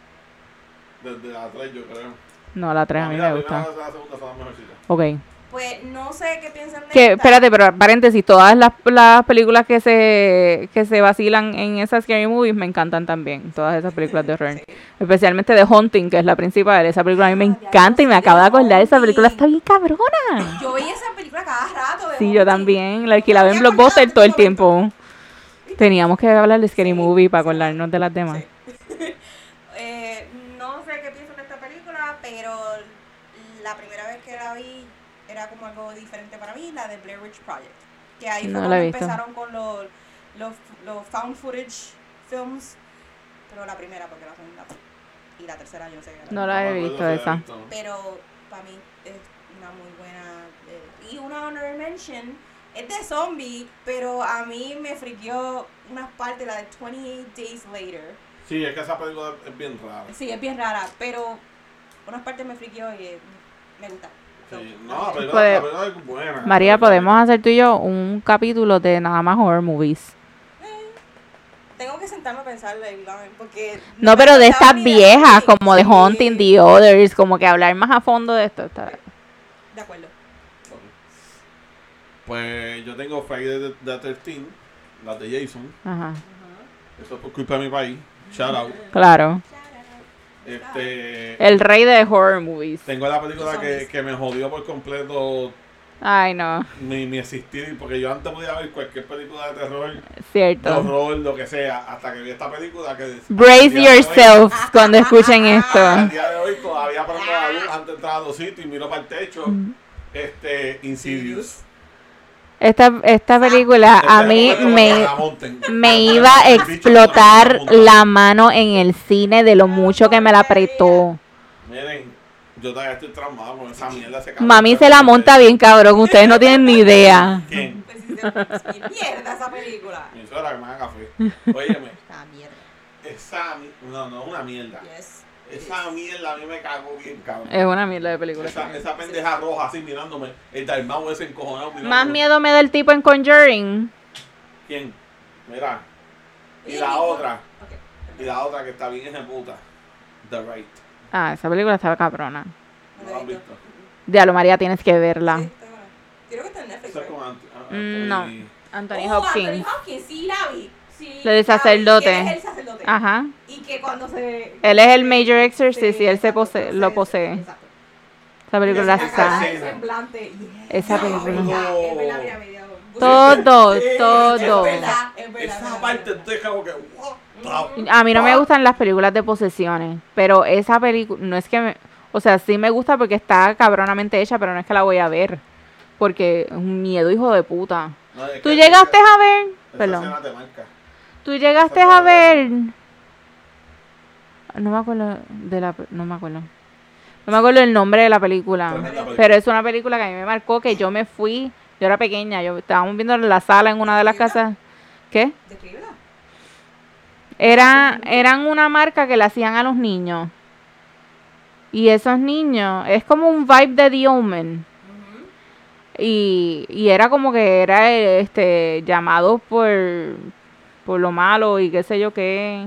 Desde la 3 yo creo. No, la 3 a mí me la gusta. la segunda son las mejorcitas. Ok. Pues no sé qué piensan de Que, esta. espérate, pero paréntesis, todas las, las películas que se, que se vacilan en esas Scary Movies me encantan también. Todas esas películas de horror. Sí. Especialmente The Hunting, que es la principal. Esa película a mí me encanta y me acabo de acordar. Esa película Haunting. está bien cabrona. Yo veía esa película cada rato. de Sí, yo Haunting. también. La alquilaba en Blockbuster todo el de tiempo. Teníamos que hablar de Scary Sí, Movie para acordarnos de las demás. Sí. Eh, no sé qué piensan de esta película, pero la primera vez que la vi era como algo diferente para Project. Que ahí No fue la cuando he visto. empezaron con los, los, los found footage films, pero la primera porque la segunda y la tercera yo no sé qué era. No la he visto esa. Pero para mí es una muy buena. eh, y una honorable mention es de zombie, pero a mí me friqueó unas partes, la de 28 Days Later. Sí, es que esa película es bien rara. Sí, es bien rara, pero unas partes me friqueó y eh, me gusta. Sí, no, Pues, la película es buena. María, podemos hacer tú y yo un capítulo de nada más horror movies. eh, tengo que sentarme a pensarla porque... No, pero de estas viejas, como de Sí, Haunting, The Others, como que hablar más a fondo de esto. Está... De acuerdo. Pues yo tengo Friday the, the 13, las de Jason. Ajá, Eso es por culpa de mi país. Shout out. claro. Este, El rey de horror movies. tengo la película que, que me jodió por completo Ay, no, mi, mi existir. Porque yo antes podía ver cualquier película de terror, de cierto. horror, lo que sea. Hasta que vi esta película que... Brace hoy- yourselves cuando escuchen esto. día de hoy todavía prendo la luz antes de entrar a los sitios y miro para el techo. Este, Insidious. Esta, esta película a mí me, me iba a explotar la mano en el cine de lo mucho que me la apretó. Miren, yo todavía estoy traumado con esa mierda. ese cabrón. Mami se la monta bien cabrón, ustedes no tienen ni idea. ¿Quién? Pues se- mierda esa película. Mi suegra que me haga café. Óyeme, Ah, mierda. esa no, no, es una mierda. Yes. Esa mierda a mí me cagó bien, cabrón. Es una mierda de película. Esa, esa pendeja roja así mirándome. El Dalmau ese encojonado mirándome. Más miedo me da el tipo en Conjuring. ¿Quién? Mira. Y la otra. Y la otra que está bien puta. The Right. Ah, esa película estaba cabrona. ¿No la has visto? Diablo, María, tienes que verla. Sí, está buena. Creo que está en Netflix. Right? con Ant- Ant- Mm, no. Anthony- Oh, Hopkins. Anthony Hopkins, sí la vi. Sí, vi, sacerdote. el sacerdote. Ajá. Y que cuando se... Él es el Major Exorcist y él se exacto, posee, lo posee. Exacto. Esa película está. Esa película. Todo, todo. Es verdad, es verdad. Esa parte como que. the A mí no me gustan las películas de posesiones, pero esa película, no es que me, o sea, sí me gusta porque está cabronamente hecha, pero no es que la voy a ver, porque es un miedo hijo de puta. No, ¿Tú que llegaste a ver? esa Perdón. escena te marca. ¿Tú llegaste a ver? No me acuerdo de la, no me acuerdo. No me acuerdo el nombre de la película, pero es una película que a mí me marcó que yo me fui, yo era pequeña, yo estábamos viendo en la sala en una de las casas. ¿Qué? Era, eran una marca que le hacían a los niños. Y esos niños, es como un vibe de The Omen. Y, y era como que era este llamado por, por lo malo y qué sé yo qué.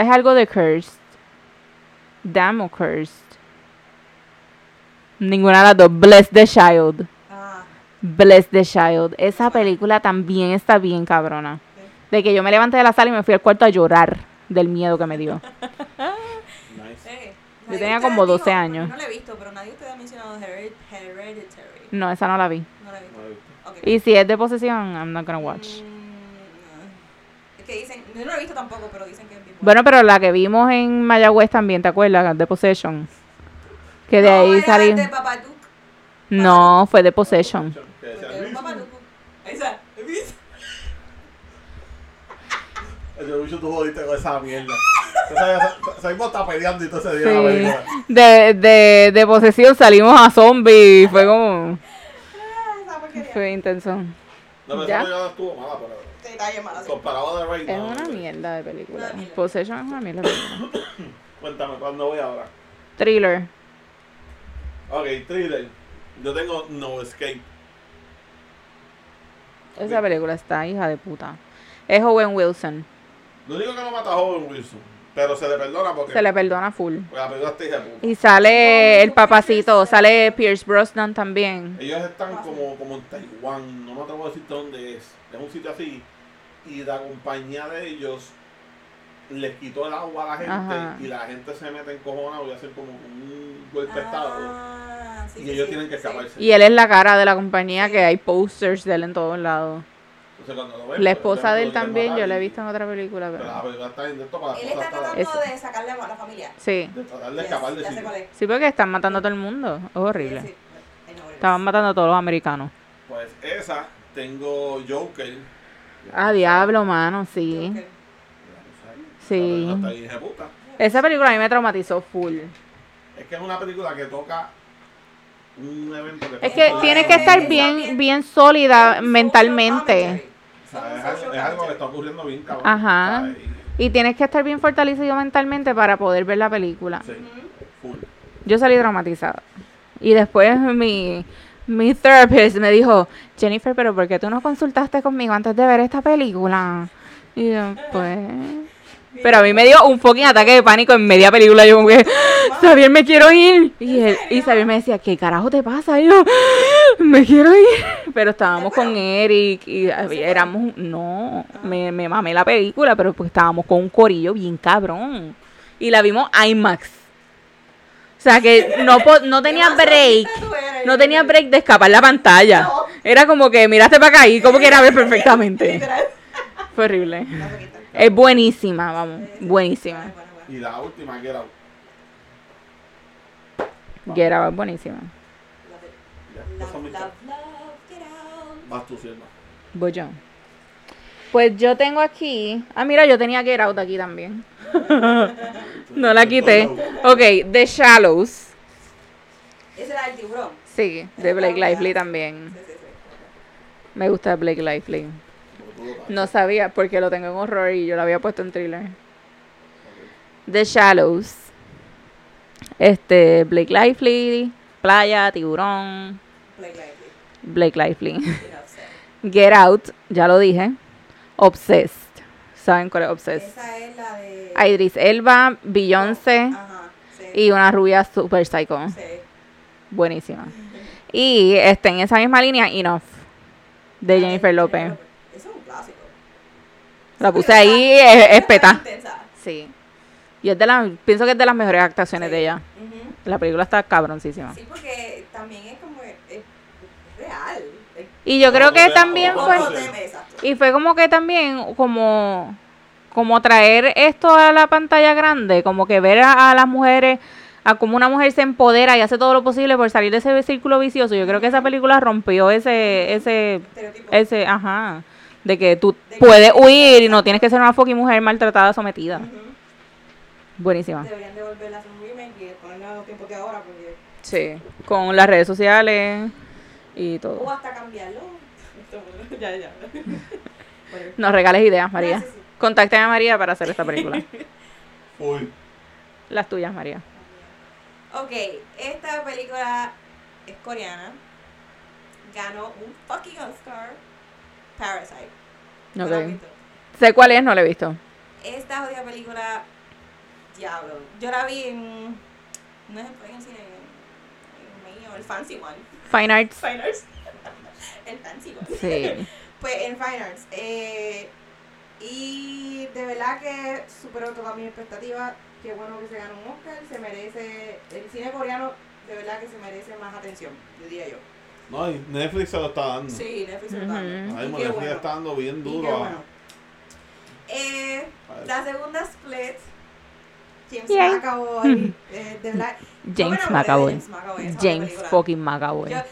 Es algo de cursed. Damn o cursed. Ninguna de las dos. Bless the Child. Ah, Bless the Child. Esa película también está bien cabrona. De que yo me levanté de la sala y me fui al cuarto a llorar del miedo que me dio. Nadie tenía de como ustedes 12 dijo- años. No la he visto, pero nadie de ustedes ha mencionado Hered- Hereditary. No, esa no la vi. No la he visto. No he visto. Ok. Y si es de posesión, I'm not gonna watch. Mm, que dicen, yo no la he visto tampoco, pero dicen que es bien buena. Bueno, pero la que vimos en Mayagüez también, ¿te acuerdas? De Possession. Que de No, ahí salió. de Babadook. No, fue de Possession. Que decía, Porque es "Luis, Babadook. Esa. Ese bicho tú jodiste con esa mierda. Seguimos está peleando y todo ese día en la Sí. película. De, de, de posesión salimos a zombie. Fue como. Ah. Fue intenso. No, pero Ya. esa película no estuvo mala, pero Sí. comparado de Raid. Es no, una no. mierda de película. Mierda. Possession es una mierda de película. Cuéntame, ¿cuándo voy ahora? Thriller. Ok, thriller. Yo tengo No Escape. Esa película está hija de puta. Es Owen Wilson. Lo único que no mata a Owen Wilson, pero se le perdona porque Se le perdona full. porque la película está hija de puta. Y sale el papacito, sale Pierce Brosnan también. Ellos están como, como en Taiwán, no me atrevo a decirte dónde es. Es un sitio así. Y la compañía de ellos les quitó el agua a la gente Ajá. y la gente se mete en cojonado y hacen como un golpe de estado. Ah, sí, Y sí, ellos sí, tienen que sí. escaparse. Y él es la cara de la compañía que hay posters de él en todos lados. Entonces, cuando lo ven, La pues, esposa de él también, yo la he visto en otra película, Pero la pero... película está bien de esto para la Él está está- tratando de sacarle a la familia. Sí. de tratar de Yes, escapar de es. Sí, porque están matando a todo el mundo. Es horrible. Sí, sí. Estaban matando a todos los americanos. Pues esa, tengo Joker. Ah, diablo, mano, sí. Sí. Esa película a mí me traumatizó full. Es que es una película que toca un evento que Es que pasa- tiene que estar bien, bien sólida mentalmente. Es, algo, que está ocurriendo bien cabrón. Ajá. Y tienes que estar bien fortalecido mentalmente para poder ver la película. Sí, full. Yo salí traumatizada. Y después mi, mi therapist me dijo, Jennifer, pero ¿por qué tú no consultaste conmigo antes de ver esta película? Y yo, pues... Pero a mí me dio un fucking ataque de pánico en media película. Yo como que, Xavier, me quiero ir. Y, él, y Xavier me decía, ¿qué carajo te pasa? Y yo, me quiero ir. Pero estábamos con Eric y éramos... No, me, me mamé la película, pero pues estábamos con un corillo bien cabrón. Y la vimos IMAX. O sea que no, no tenía break. No tenía break de escapar la pantalla. No. Era como que miraste para acá y como que era ver perfectamente. Fue horrible. Es buenísima, vamos. Buenísima. Y la última. Get Out es buenísima. Get out. Vas tú. Voy yo. Pues yo tengo aquí. Ah, mira, yo tenía Get Out aquí también. No la quité. Ok, The Shallows. Ese era el tiburón. Sí, de Blake Lively también. Sí, sí, sí. Me gusta Blake Lively. No sabía porque lo tengo en horror y yo lo había puesto en thriller. The Shallows. Este, Blake Lively, playa, tiburón, Blake Lively. Blake Lively. Get Out, ya lo dije. Obsessed. ¿Saben cuál es Obsessed? Esa es la de. A Idris Elba, Beyoncé sí. y una rubia super psycho. Sí. Buenísima. Y este, en esa misma línea, Enough, de Jennifer López. Eso es un clásico. La puse ahí, es, es peta. Sí. Y es de las, pienso que es de las mejores actuaciones de ella. La película está cabroncísima. Sí, porque también es como. Es, es real. Es Y yo creo que también fue, y fue como que también como, como traer esto a la pantalla grande, como que ver a, a las mujeres, a cómo una mujer se empodera y hace todo lo posible por salir de ese círculo vicioso. Yo creo que esa película rompió ese, ese, ese, ajá, de que tú De que- puedes huir y no tienes que ser una fucking mujer maltratada, sometida. Ujú. Buenísima. Deberían de volver a hacer un remake y ponerlo a los tiempos de ahora porque... Sí, con las redes sociales y O todo. hasta cambiarlo. ya, ya. Bueno. Nos regales ideas, María. Sí, sí. Contacten a María para hacer esta película. Full. Las tuyas, María. Ok, esta película es coreana. Ganó un fucking Oscar. Parasite. ¿No la has Ok. visto? Sé cuál es, no la he visto. Esta jodida película, diablo. Yo la vi en. No es en cine, en, en, en el fancy one. Fine Arts. Fine Arts. el fancy. Sí. Pues en Fine Arts. Eh, y de verdad que superó todas mis expectativas. qué bueno que se ganó un Oscar, se merece, el cine coreano de verdad que se merece más atención, diría yo. No, y Netflix se lo está dando. Sí, Netflix se lo está dando. Qué Netflix bueno. está dando bien Y duro. qué a- bueno. Eh, la segunda split, James Yay. McAvoy, eh, de me James McAvoy. James McAvoy, James fucking McAvoy. Yo-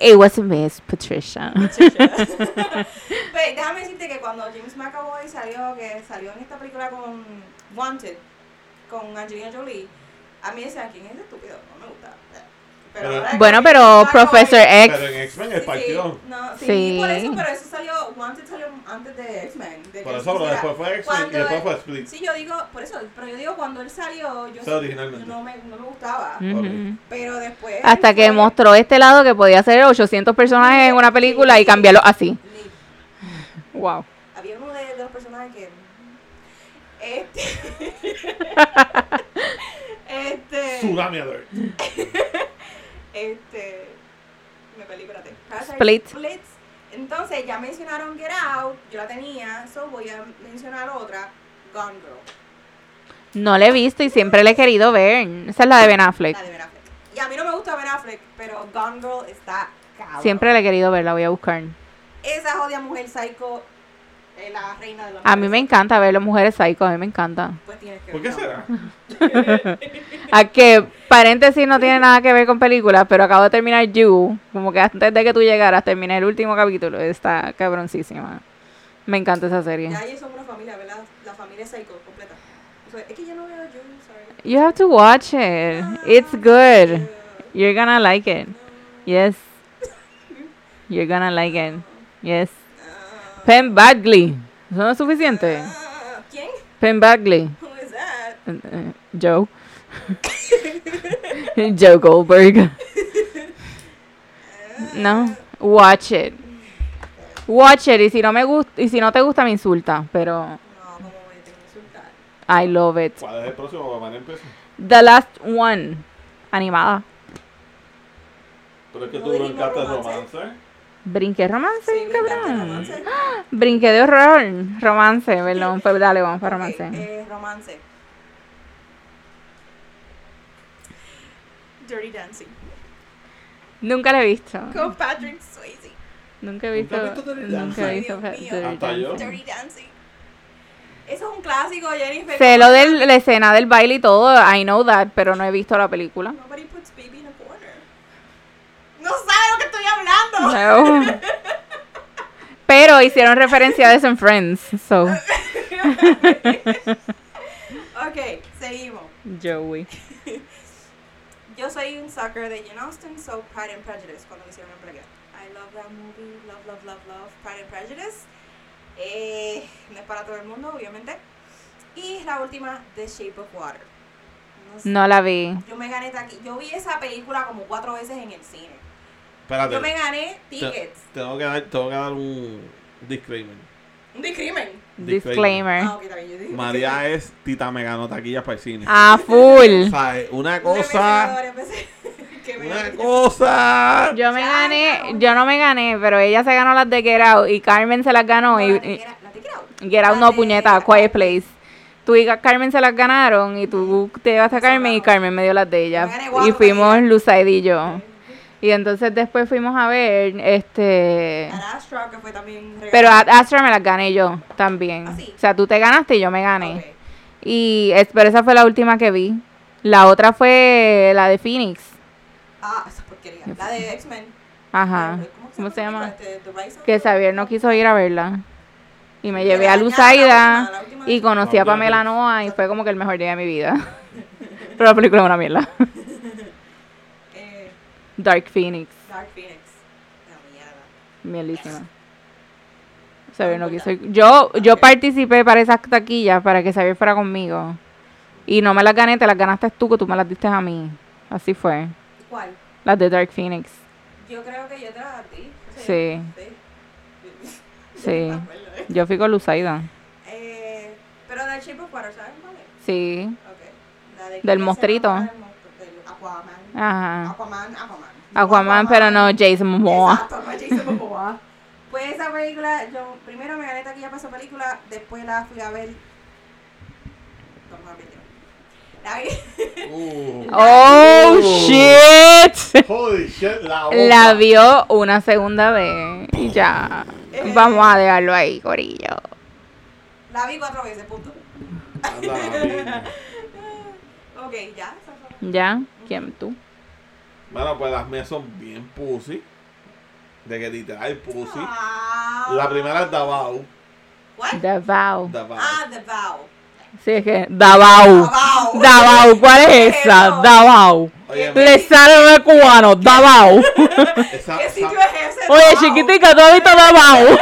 It was Miss Patricia. Pues, déjame decirte que cuando James McAvoy salió, que salió en esta película con Wanted, con Angelina Jolie, a mí decían, ¿quién es estúpido? No me gusta. Pero- Bueno, pero Professor X. Pero en X-Men Sí, sí, partido. no, sí, Sí. por eso, pero eso salió, Wanted salió antes de X-Men. Por eso, pero después fue X-Men y Cuando después él- fue Split. Sí, yo digo, por eso, pero yo digo, cuando él salió, yo Sí, originalmente. no me, no me gustaba. Pero después. Hasta que fue- mostró este lado que podía hacer 800 personajes en una película y cambiarlo así. Wow. Había uno de, de los personajes que. Este. este. Tsunami Alert. Este. Me perdí, espérate. Parasite Split. Splits. Entonces, ya mencionaron Get Out. Yo la tenía. So voy a mencionar otra. Gone Girl. No la he visto y siempre la he querido ver. Esa es la de Ben Affleck. La de Ben Affleck. Y a mí no me gusta Ben Affleck, pero Gone Girl está cabrón. Siempre la he querido ver, la voy a buscar. Esa jodida mujer psycho. Es la reina de los A mí me encanta ver las mujeres psycho, a mí me encanta. Pues tienes que ¿Por qué será? A que paréntesis no tiene nada que ver con películas, pero acabo de terminar You, como que antes de que tú llegaras terminé el último capítulo, está cabroncísima. Me encanta esa serie. Ya ellos son una familia, ¿verdad? La familia psycho completa. O sea, es que yo no veo You, sorry. You have to watch it. It's good. You're gonna like it. Yes. You're gonna like it. Yes. Penn Bagley. ¿Eso no es suficiente? Ah, ¿Quién? Penn Bagley. Who is that? Eh, eh, Joe. Joe Goldberg. No. Watch it. Watch it. Y si no me gusta, y si no te gusta me insulta, pero No, ¿cómo me que insultar? I love it. ¿Cuál es el próximo? Poner peso. The last one. Animada. Pero es que No tú dijimos brincaste romance. romance. Brinqué romance, Sí, cabrón. romance. Brinqué de horror. Romance, perdón. Pues dale, vamos para romance. eh, romance. Dirty Dancing. Nunca la he visto. Con Patrick Swayze. Nunca he visto. ¿Nunca has visto Dirty Nunca he Dancing? visto Ay, Dios mío. Dirty Hasta yo. Dancing. Dirty Dancing. Eso es un clásico, Jennifer. Sé lo de la escena del baile y todo, I know that, pero no he visto la película. Nobody puts baby in a corner. No sabe lo que estoy hablando. No. Pero hicieron referencia a eso en Friends, so. Ok, seguimos. Joey. Yo soy un sucker de Jane Austen, so Pride and Prejudice, cuando lo hicieron en Prague. I love that movie, love, love, love, love, Pride and Prejudice. Eh, no es para todo el mundo, obviamente. Y la última, The Shape of Water. No sé, No la vi. Yo me gané taqui- Yo vi esa película como cuatro veces en el cine. Espérate. Yo me gané Te- tickets. tengo, que dar, tengo que dar un disclaimer. Un discrimen. Disclaimer. Ah, María es Tita me ganó taquillas para el cine. Ah, full. O sea, una cosa. me Una cosa. Yo me Ya, gané, yo no me gané, pero ella se ganó las de Get Out y Carmen se las ganó No, y, la de y- Get Out- no puñeta, Quiet Place. Tú y Carmen se las ganaron y tú te llevaste a Carmen y. Carmen me dio las de ella. Y fuimos. Lusaid y yo. Y entonces después fuimos a ver, este... Ad Astra, que fue también Pero. Ad Astra me las gané yo también. ¿Ah, sí? O sea, tú te ganaste y yo me gané. Y es, pero esa fue la última que vi. La otra fue la de Phoenix. Ah, esa porquería. La de X-Men. Ajá. ¿Cómo se llama? Este, Que Xavier no quiso ir a verla. Y me llevé le a dañaron la Lusaida última, la última y conocí a Pamela. Noa y fue como que el mejor día de mi vida. Pero la película es una mierda. Dark Phoenix. Dark Phoenix. La mierda. Mierdísima. Xavier no quiso. Yo, yo participé para esas taquillas para que Xavier fuera conmigo. Y no me las gané, te las ganaste tú, que tú me las diste a mí. Así fue. ¿Cuál? Las de Dark Phoenix. Yo creo que yo te la di. Sí. Sí. Sí. ¿eh? Yo fui con Lusaida. Eh, pero del Shape of Water, ¿sabes cuál es? Sí. Ok. La de Del del Aquaman. Ajá. Aquaman, Aquaman. Aquaman, pero no Jason Momoa. Exacto, no Jason Momoa. Pues esa película, yo primero me gané taquilla para esa película, después la fui a ver. Vamos a ver. La vi. Uh. ¡Oh, Uh. shit! Holy shit, la vio una segunda vez y ya. Vamos a dejarlo ahí, Corillo. La vi cuatro veces, punto. Ok, ya. ¿Ya? ¿Quién? ¿Tú? Bueno, pues las mías son bien pussy. De que literal pussy. Ah. La primera es Davao. What? The Vow. Davao. Ah, Vow. Sí, es que. Davao. Davao. Davao, ¿cuál es esa? Davao. Oye, Le sale de cubano, Davao. esa, ¿Qué esa, sitio es ese? Oye, Davao? chiquitica, ¿tú has visto Davao?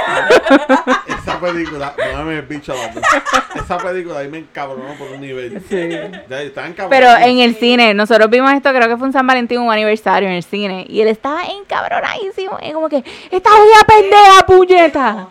esa película, no me bicho. Esa película ahí me encabronó por un nivel. Sí. Ya, estaba encabronado. Pero en el cine, nosotros vimos esto, creo que fue un San Valentín, un aniversario en el cine, y él estaba encabronadísimo, y como que, esta jodida pendeja, puñeta.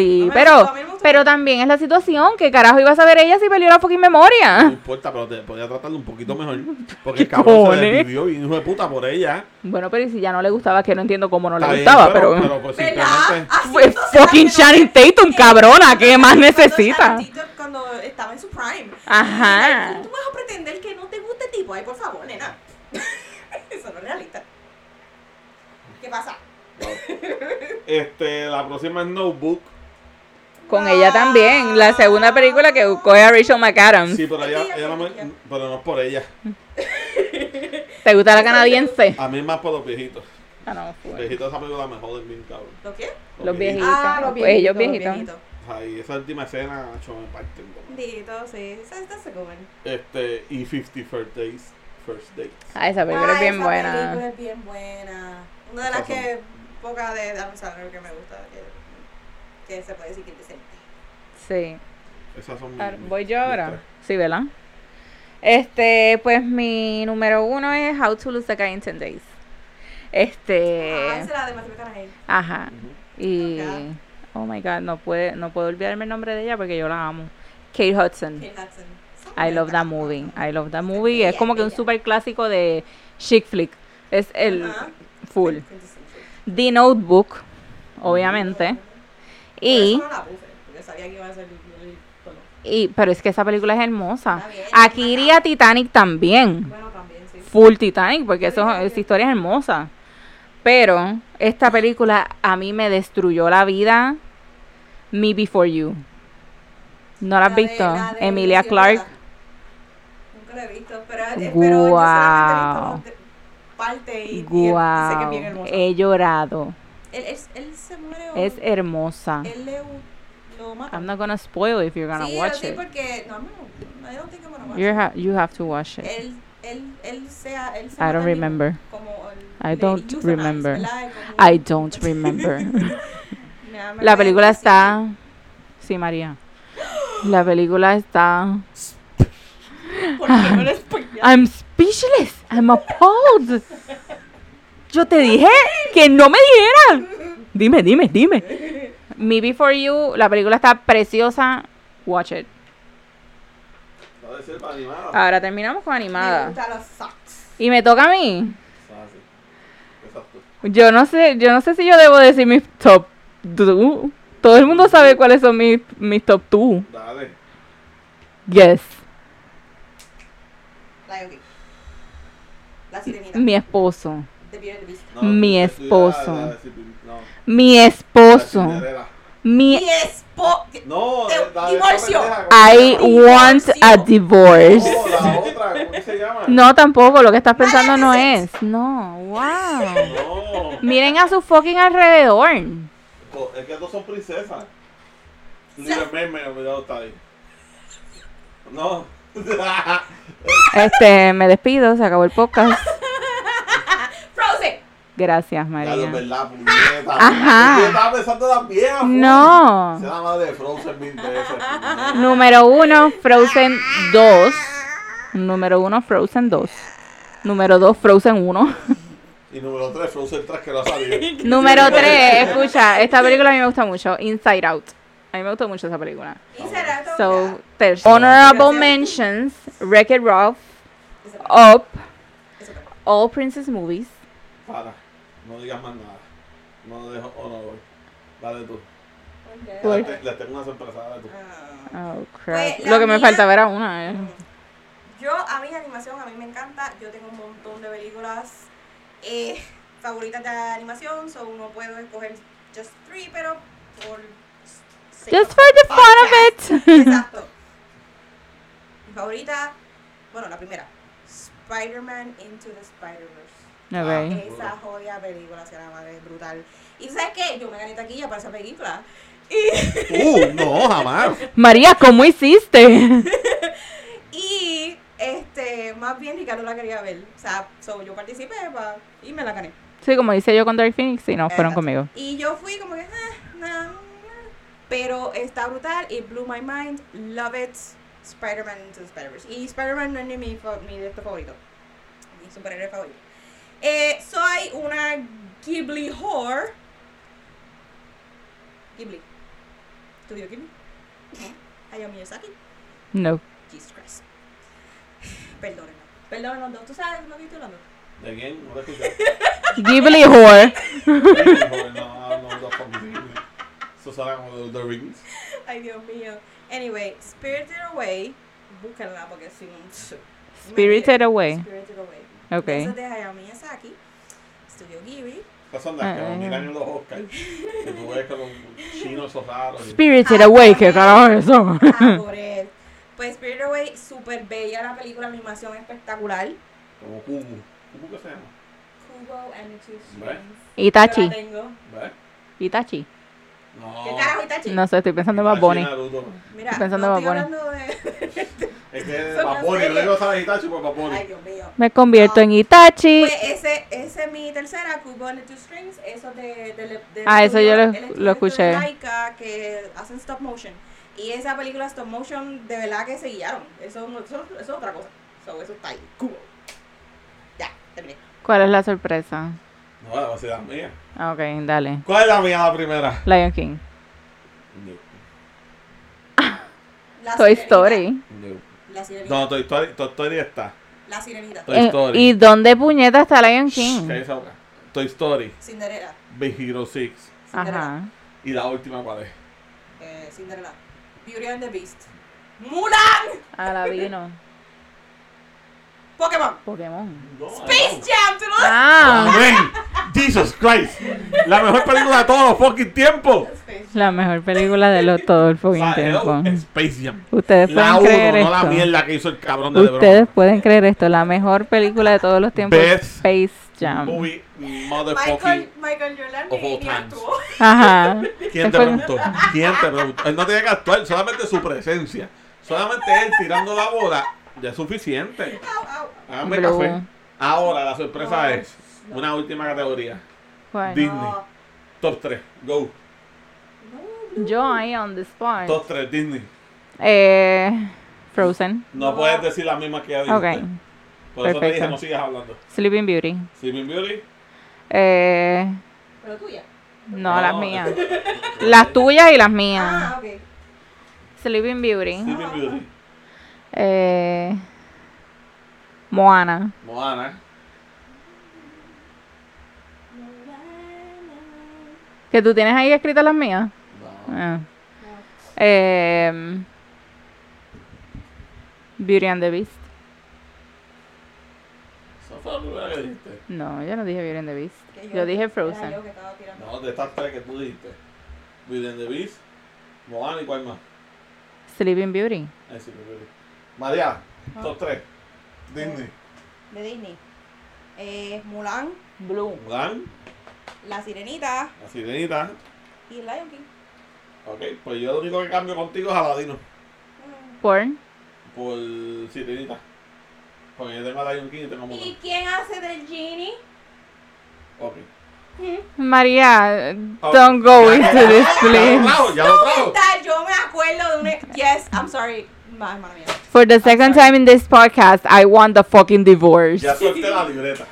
Sí, me pero, pero también es la situación, que carajo iba a saber ella si perdió la fucking No memoria. importa, pero te podía tratarlo un poquito mejor. Porque el cabrón se desvivió bien hijo de puta por ella. Bueno, pero y si ya no le gustaba, que no entiendo cómo no le bien, gustaba, pero... pero pues ¿Verdad? simplemente. Entonces fucking no se- Tatum, cabrona, ¿qué más necesita? Cuando estaba en su prime. Ajá. ¿Cómo tú vas a pretender que no te guste el tipo? Ay, por favor, nena. Eso no es realista. ¿Qué pasa? Este, la próxima es Notebook. Con ella también, la segunda película que coge a Rachel McAdams. Sí, pero ella, Ella no me, pero no es por ella. ¿Te gusta la canadiense? A mí más por los viejitos. Ah, no, Los fue. viejitos de esa película me joden bien, cabrón. ¿Lo qué? Los viejitos. Ah, los Pues viejitos. ellos los viejitos. Ay, esa última escena, hecho, me parten. como- Bendito, sí. Esa esa se comen. Este, y 50 First Days, First Dates. Ah, esa película es Ay, bien esa buena. película es bien buena. Una de las que, poca de Adam Sandler que me gusta. Que, que se puede decir que es decente. Sí. Esas son mis- mis- ¿Voy yo ahora? Sí, ¿verdad? Este, pues mi número uno es How to Lose a Guy in 10 Days. Este. Ah, esa la de Matthew McConaughey. Ajá. Ujú. Y. Ok. Oh my god, no, puede, no puedo olvidarme el nombre de ella porque yo la amo. Kate Hudson. Kate Hudson. I love that movie. I love that movie. Es como que un super clásico de chick flick. Es el full. The Notebook, obviamente. Por Y, eso no la puse, porque sabía que iba a ser el- y, pero es que esa película es hermosa. Bien, Aquí iría Titanic también. Bueno, también, sí. Full Titanic, porque eso, esa historia es hermosa. Pero esta película a mí me destruyó la vida. Me Before You. ¿No la has de- visto? la de Emilia Lucía Clark. Herrera. Nunca la he visto, pero, eh, pero yo solamente he visto de- parte y, y sé que es bien Guau. hermoso. He llorado. Él, él, él se muere o Es hermosa. él le, lo mata. I'm not gonna spoil if you're gonna sí, watch sí, it. porque no, no, I don't think I'm gonna watch You it. ha- you have to watch it. Él, él, él sea, él se I don't remember. Como el- I don't remember. I don't remember. Me- me La película está. Sí, María. La película está. ¿Por qué no eres spoileas? I'm speechless. I'm appalled. Yo te dije que no me dijeran. Dime, dime, dime. Me Before You, la película está preciosa. Watch it. Va a ser para animada. Ahora terminamos con animada. Y me toca a mí. Ah. Yo no sé, yo no sé si yo debo decir mis top 2. Todo el mundo sabe cuáles son mis, mis top 2. Dale. Yes. La sirenita. Mi esposo. The Beast. No, Mi esposo. la- la- la- no, Mi esposo. Mi Y espo... No, Te- la de esta divorcio. pendeja, ¿cómo se I want a divorce. No, la otra, ¿cómo se llama? No, tampoco, lo que estás pensando no es. No, wow. No. Miren a su fucking alrededor. Es que dos son princesas. Little Mermaid, olvidado está ahí. No. Este, me despido, se acabó el podcast. Gracias, Ya, de María. verdad, puñeta. Ajá. Yo estaba pensando en las viejas. No. Se llama de Frozen mil veces. Número uno, Frozen 2. Número uno, Frozen 2. Número 2, Frozen 1. Y número 3, Frozen 3 que no ha salido. Número 3, escucha, esta película a mí me gusta mucho, Inside Out. A mí me gusta mucho esa película. Será esto, So, ya. there's honorable mentions, Wreck-It Ralph, Up. All Princess Movies. Para, no digas más nada. No dejo, oh no voy. Dale tú. ¿Por? Le, le tengo una sorpresa, dale tú. Ah. Oh, crap. Pues, Lo que me mía- faltaba era una. eh. Yo a mí animación, a mí me encanta. Yo tengo un montón de películas eh, favoritas de animación, so no puedo escoger just three, pero por Just for the fun of it. Exacto. Mi favorita, bueno, la primera, Spider-Man Into the Spider-Verse. Ok. Esa jodida película, se la madre, es brutal. Y ¿sabes qué? Yo me gané taquilla para esa película. Y, Uh, no, jamás. María, ¿cómo hiciste? y este, más bien Ricardo la quería ver. O sea, so, yo participé pa- y me la gané. Sí, como hice yo con Dark Phoenix, y no, fueron Exacto. conmigo. Y yo fui como que, eh, nah, nah. pero está brutal, it blew my mind, love it, Spider-Man Into the Spider-Verse. Y Spider-Man no es ni mi, fa- mi de favorito, mi superhéroe favorito. Eh, soy una Ghibli whore. Ghibli. Studio Ghibli. Hayao Miyazaki. No. Jesus Christ. Perdónenme. Perdónenme, ¿tú sabes lo que estoy hablando? ¿De quién? No te escuché. Ghibli Whore. No, no, no, no, Ghibli. Eso suena como The, The Rings. Ay, Dios mío. Anyway, Spirited Away. Búsquenla porque si no. Spirited Away. Spirited Away. Ok. Eso es de Hayao Miyazaki. Studio Ghibli. Esas son las que Ah, nominan en los Oscars. Que tú ves con los chinos esos raros. Spirited Away, ¿qué carajo es eso? Ah, por él. Pues Spirited Away, súper bella la película, animación espectacular. Como Kumu. ¿Kumu qué se llama? Kubo and the Two. Strings. Itachi. Itachi. No. ¿Qué carajo Itachi? No sé, estoy pensando en Bad Bunny. Mira, Estoy pensando no en Bad Bunny. hablando de... Es que las Bunny, no digo sabes Itachi por Bunny. Ay, Dios mío. Me convierto No. en Itachi. Pues ese, ese es mi tercera, Cubo and the Two Strings, eso de, de, de Ah, eso yo lo- lo escuché. Laika que hacen stop motion. Y esa película stop motion de verdad que se guiaron. Eso, no- eso, eso es otra cosa. So, eso está ahí. Cubo. Ya, terminé. ¿Cuál es la sorpresa? No, la velocidad mía. Ah, Ok, dale. ¿Cuál es la mía la primera? Lion King. La Toy. Story. No. La sirenita. No, Toy Story, Toy Story está. La sirenita. Toy Eh, Story. ¿Y dónde puñeta está Lion King? la boca. Toy Story, Cinderella. Big Hero 6. Cinderella. Ajá. Y la última, ¿cuál es? Eh, Cinderella. Beauty and the Beast. ¡Mulan! Aladino. Pokémon. Pokémon. No, Space Jam. ¿tú no? Ah, Amén. Jesus Christ. La mejor película de todos los fucking tiempos. La mejor película de lo, todo el O fucking sea, tiempo. Space Jam. Ustedes La pueden creer 1, no la esto. mierda que hizo el cabrón de Ustedes LeBron. pueden creer esto. La mejor película de todos los tiempos es Best Space Jam. Movie Michael, motherfucking. Michael Jordan of all ni, ni times. actuó. Ajá. ¿Quién te Después- preguntó? ¿Quién te preguntó? Él no tiene que actuar, solamente su presencia. Solamente él tirando la bola ya es suficiente. Háganme Blue. café. Ahora la sorpresa No, es no. una última categoría. ¿Cuál? Disney. No. Top 3. Go. Yo ahí on the spot. Top 3. Disney. Eh, Frozen. No, No. puedes decir la misma que ya dijiste. Por eso te dije perfecto. no sigas hablando. Sleeping Beauty. Sleeping Beauty. Eh, Pero tuya. no, las mías. Las tuyas y las mías. Ah, ok. Sleeping Beauty. Sleeping Beauty. Eh, Moana. Moana. ¿Que tú tienes ahí escritas las mías? No. Ah. Eh, Beauty and the Beast. Esa fue la primera que dijiste. No, yo no dije Beauty and the Beast. Yo dije Frozen. yo. No, de estas tres que tú dijiste. Beauty and the Beast. Moana y cuál más. Sleeping Beauty. Ahí sí, Beauty. María. Ah. Top 3. Disney. De Disney. Eh, Mulan, Blue. Mulan. La Sirenita La Sirenita. y Lion King. Ok, pues yo lo único que cambio contigo es Aladino. Mm. Por. Por Sirenita. Porque yo tengo a Lion King y tengo Mulan. ¿Y quién hace del Genie? Ok. María, Ok. don't go Ya, into ya, this, ya lo trajo, ya lo trajo. Yo me acuerdo de un... Yes, I'm sorry. For the second time in this podcast, I want the fucking divorce. Ya solté la libreta.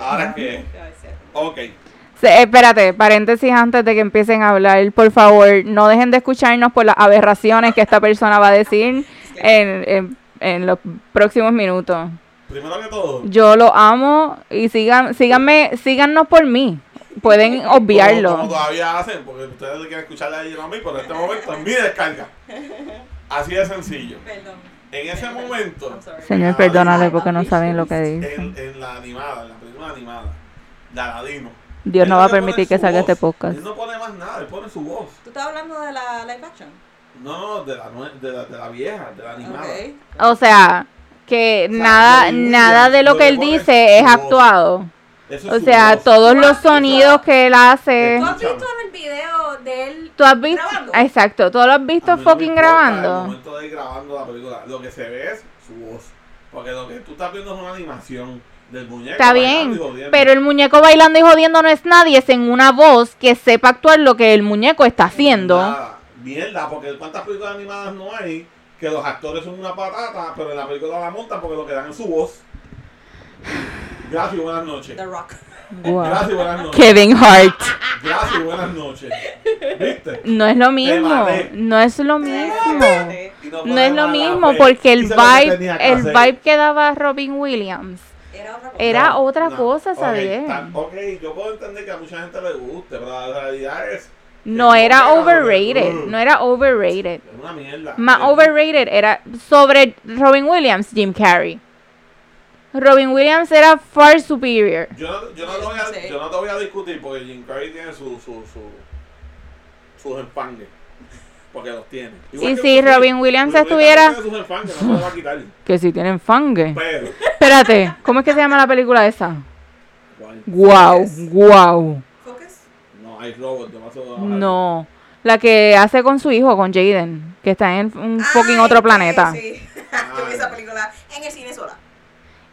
Ahora que. Ok. Se- espérate, paréntesis antes de que empiecen a hablar. Por favor, no dejen de escucharnos por las aberraciones que esta persona va a decir en, en, en los próximos minutos. Primero que todo. Yo lo amo y sigan, síganme, síganos por mí. Pueden Como, como obviarlo. todavía hacen, porque ustedes quieren escucharle a ella a mí, pero en este momento es mi descarga. Así de sencillo. Perdón. En ese momento. Señor, perdónale porque no saben lo que dice. en, en la animada, en la película animada, de Aladino. Dios él no va a permitir que salga voz. este podcast. Él no pone más nada, él pone su voz. ¿Tú estás hablando de la live action? No, no, de la, de la, de la vieja, de la animada. Ok. O sea, que O sea, nada, nada de lo que él dice es actuado. Eso O sea, voz. todos ¿Tú los sonidos que él hace. ¿Tú has visto en el video de él? ¿Tú has visto? grabando? Exacto, ¿tú lo has visto A mí no me fucking importa El grabando? momento de ir grabando la película, lo que se ve es su voz. Porque lo que tú estás viendo es una animación del muñeco. Está bailando y bien, pero el muñeco bailando y jodiendo no es nadie, es en una voz que sepa actuar lo que el muñeco está haciendo. Nada, mierda, porque cuántas películas animadas no hay que los actores son una patata, pero en la película la montan porque lo que dan es su voz. Gracias buenas noches. The Rock. Wow. Gracias buenas noches. Kevin Hart. Gracias buenas noches. ¿Viste? No es lo mismo, no es lo mismo. No es lo mismo porque el vibe, el vibe que daba Robin Williams Era otra cosa. era No, otra no. cosa, Ok, ¿sabes? ta- Ok, yo puedo entender que a mucha gente le guste, pero la realidad es. No que era era overrated, uh, no era overrated. Es una mierda. Más overrated era sobre Robin Williams, Jim Carrey. Robin Williams era far superior. Yo no, yo, no te voy a, yo no te voy a discutir porque Jim Carrey tiene su, su, su, sus empangues. Porque los tiene. Igual Y que si Robin. Williams estuviera- también tiene sus empangues, no se lo va a quitar. Que si tienen fangue. Pero. Espérate, ¿cómo es que se llama la película esa? wow. Focus. No, hay robots. No. La que hace con su hijo, con Jaden, que está en un fucking Ah, otro este, planeta. Sí. Yo vi esa película en el cine sola.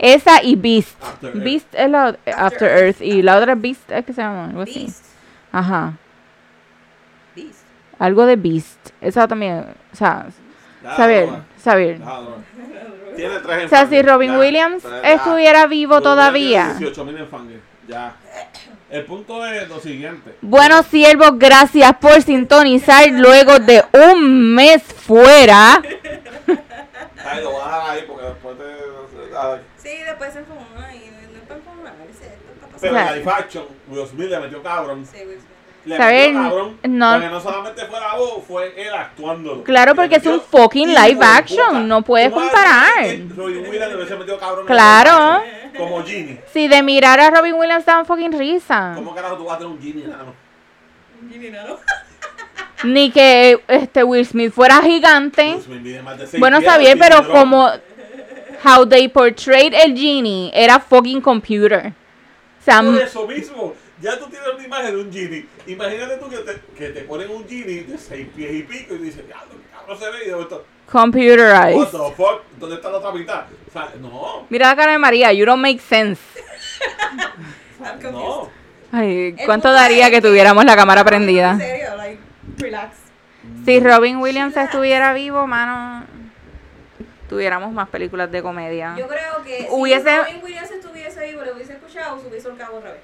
Esa y Beast. After Earth. Beast es la After, After Earth. Earth. Y la otra Beast es que se llama. algo así. Beast. Ajá. Beast. Algo de Beast. Esa también. O sea, saber, droga, saber. Tiene tres O sea, si Robin ya, Williams estuviera vivo todavía. Williams tiene 18.000 enfangues, Ya. El punto es lo siguiente. Bueno, siervos, gracias por sintonizar luego de un mes fuera. Ay, lo vas a dejar ahí porque después te. Sí, después se enfuma y no es para enfumarse. Esto está pasando. Pero en live action, Will Smith le metió cabrón. Sí, Will Smith. Le ¿Saben? metió cabrón. No. Porque no solamente fue la voz, fue él actuándolo. Claro, porque es un metió fucking live action, no puedes ¿Cómo vas a comparar. Robin Williams le hubiese metido cabrón en Claro. Como Genie. Si de mirar a Robin Williams daban fucking risa. ¿Cómo carajo tú vas a tener un Genie enano? Jimmy, ¿no? Ni que este Will Smith fuera gigante. Will Smith mide más de seis Bueno, pies, está bien, Genie pero como how they portrayed el genie era fucking computer. O sea, Por eso mismo, ya tú tienes una imagen de un Genie. Imagínate tú que te, que te ponen un Genie de seis pies y pico y dices, qué cabrón se ve y de esto. What computerized. the fuck? ¿Dónde está la otra mitad? O sea, no. Mira la cara de María, you don't make sense. I'm confused. No. Ay, ¿cuánto daría que tuviéramos la cámara prendida? En serio, like, relax. Si Robin Williams estuviera vivo, mano, tuviéramos más películas de comedia. Yo creo que Hubiese- si Robin Williams estuviese vivo, le hubiese escuchado, se hubiese solcado otra vez.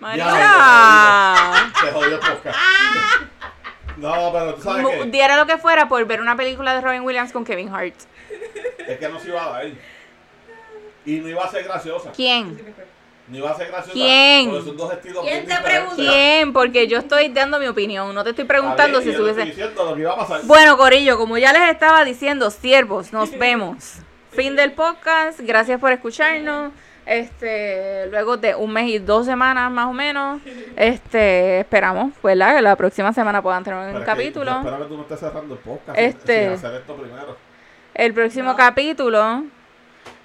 María. Se jodió el podcast. No, pero tú sabes que Diera lo que fuera por ver una película de Robin Williams con Kevin Hart. es que no se iba a dar. Y no iba a ser graciosa. ¿Quién? No iba a ser graciosa. ¿ Quién? Porque son dos estilos ¿Quién te preguntó? ¿Quién? Porque yo estoy dando mi opinión, no te estoy preguntando si estuviese... que. Bueno, Corillo, como ya les estaba diciendo, siervos, nos vemos. Fin del podcast, gracias por escucharnos. Este, luego de un mes y dos semanas más o menos, este, esperamos, ¿verdad? Que la próxima semana puedan tener un que capítulo. yo espero que tú no estés cerrando el podcast. Este- Sin hacer esto primero. El próximo No. capítulo,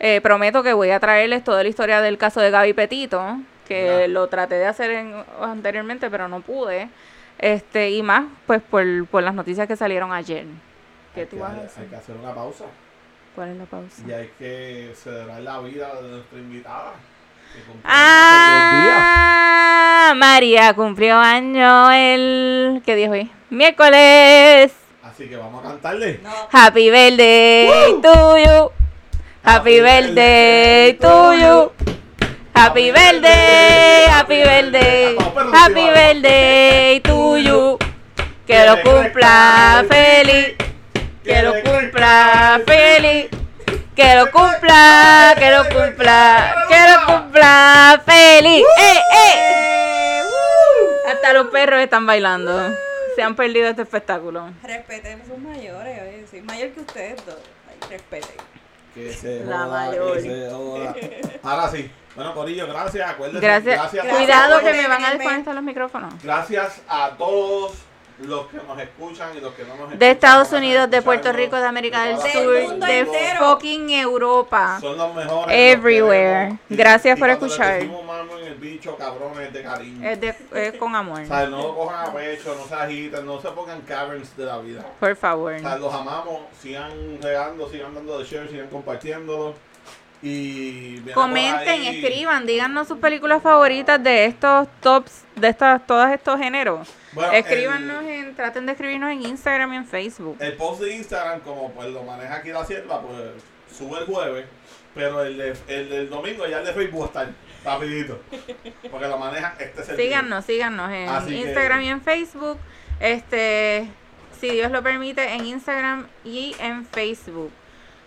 eh, prometo que voy a traerles toda la historia del caso de Gaby Petito, que lo traté de hacer en- anteriormente, pero no pude. Este, y más, pues, por, por las noticias que salieron ayer. ¿Qué Hay tú que- vas a Hay decir? que hacer una pausa. ¿Cuál es la pausa? Y hay que celebrar la vida de nuestra invitada. Ah, María cumplió año el... ¿Qué día es hoy? Miércoles. Así que vamos a cantarle. No. Happy birthday to you. Happy birthday to you. Happy birthday, happy birthday, happy birthday to you. Que lo cumpla feliz, que lo cumpla feliz, que lo cumpla, que lo cumpla, que lo cumpla feliz. ¡Eh, eh! Hasta los perros están bailando. Se han perdido este espectáculo. Respeten sus mayores, oye. Soy mayor que ustedes dos. Ay, Respete. Que se La joda, mayor. que se joda. Ahora sí. Bueno, Corillo, gracias. Acuérdense. Gracias. Gracias, Cuidado a que me van a desconectar los micrófonos. gracias a todos los que nos escuchan y los que no nos escuchan. De Estados Unidos, de Puerto Rico, de América del Sur, de entero. fucking Europa. Son los mejores. Everywhere. los queremos. Y- Gracias y por escuchar. decimos mamo en el bicho, cabrones, de cariño. Es, de, es con amor. O sea, no lo cojan a pecho, no se agiten, no se pongan caverns de la vida. Por favor. O sea, los amamos, sigan regando, sigan dando de share, sigan compartiéndolo. Y Comenten, escriban, díganos sus películas favoritas de estos tops, de estas, todos estos géneros. Bueno, Escríbanos el, en, traten de escribirnos en Instagram y en Facebook. el post de Instagram, como pues lo maneja aquí la sierva, pues sube el jueves. Pero el, de, el del domingo ya el de Facebook va a estar rapidito. Porque lo maneja este servidor. Síganos, síganos en Así que- Instagram y en Facebook. Este, si Dios lo permite, en Instagram y en Facebook.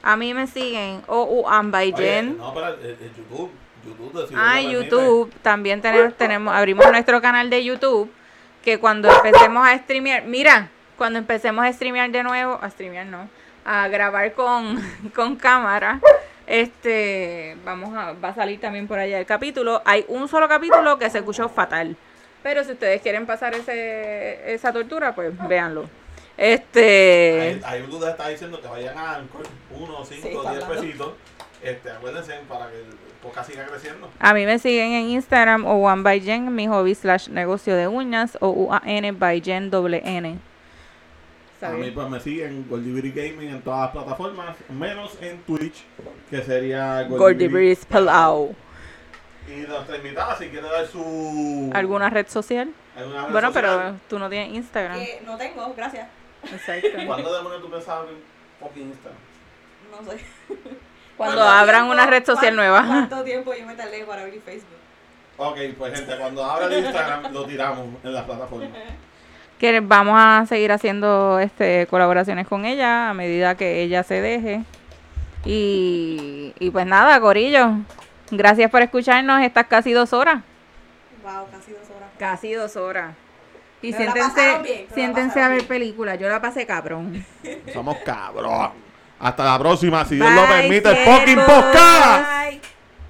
A mí me siguen OU Ambayen. No, pero el, el YouTube. YouTube si Ah, permite. YouTube. También tenemos, tenemos, abrimos nuestro canal de YouTube. Que cuando empecemos a streamear, mira, cuando empecemos a streamear de nuevo, a streamear no, a grabar con, con cámara, este, vamos a, va a salir también por allá el capítulo. Hay un solo capítulo que se escuchó fatal. Pero si ustedes quieren pasar ese, esa tortura, pues véanlo. Este. Ahí YouTube les está diciendo que vayan a Anchor, 1, 5, Sí, 10 hablando. pesitos. Este, acuérdense para que podcast siga creciendo. A mí me siguen en Instagram o One by Jen, mi hobby slash negocio de uñas, o UAN by Jen doble N. A mí pues me siguen Goldibri Gaming en todas las plataformas, menos en Twitch, que sería Breeze Palau. Y nuestra invitada, si quiere dar su... ¿Alguna red social? alguna red Bueno, social. pero tú no tienes Instagram. Que no tengo, gracias. Exacto. ¿Cuándo demonios tú pensabas en fucking Instagram? No sé. Cuando ¿Cuánto abran tiempo- una red social nueva. ¿Cuánto tiempo yo me tardé para abrir Facebook? Ok, pues gente, cuando abra el Instagram lo tiramos en las plataformas. Que vamos a seguir haciendo este colaboraciones con ella a medida que ella se deje. Y, y pues nada, Corillo. Gracias por escucharnos estas casi dos horas. Wow, casi dos horas. Casi dos horas. Y Pero la siéntense, bien, la siéntense a ver películas. Yo la pasé cabrón. Somos cabrón. Hasta la próxima, si Dios lo permite, el fucking podcast.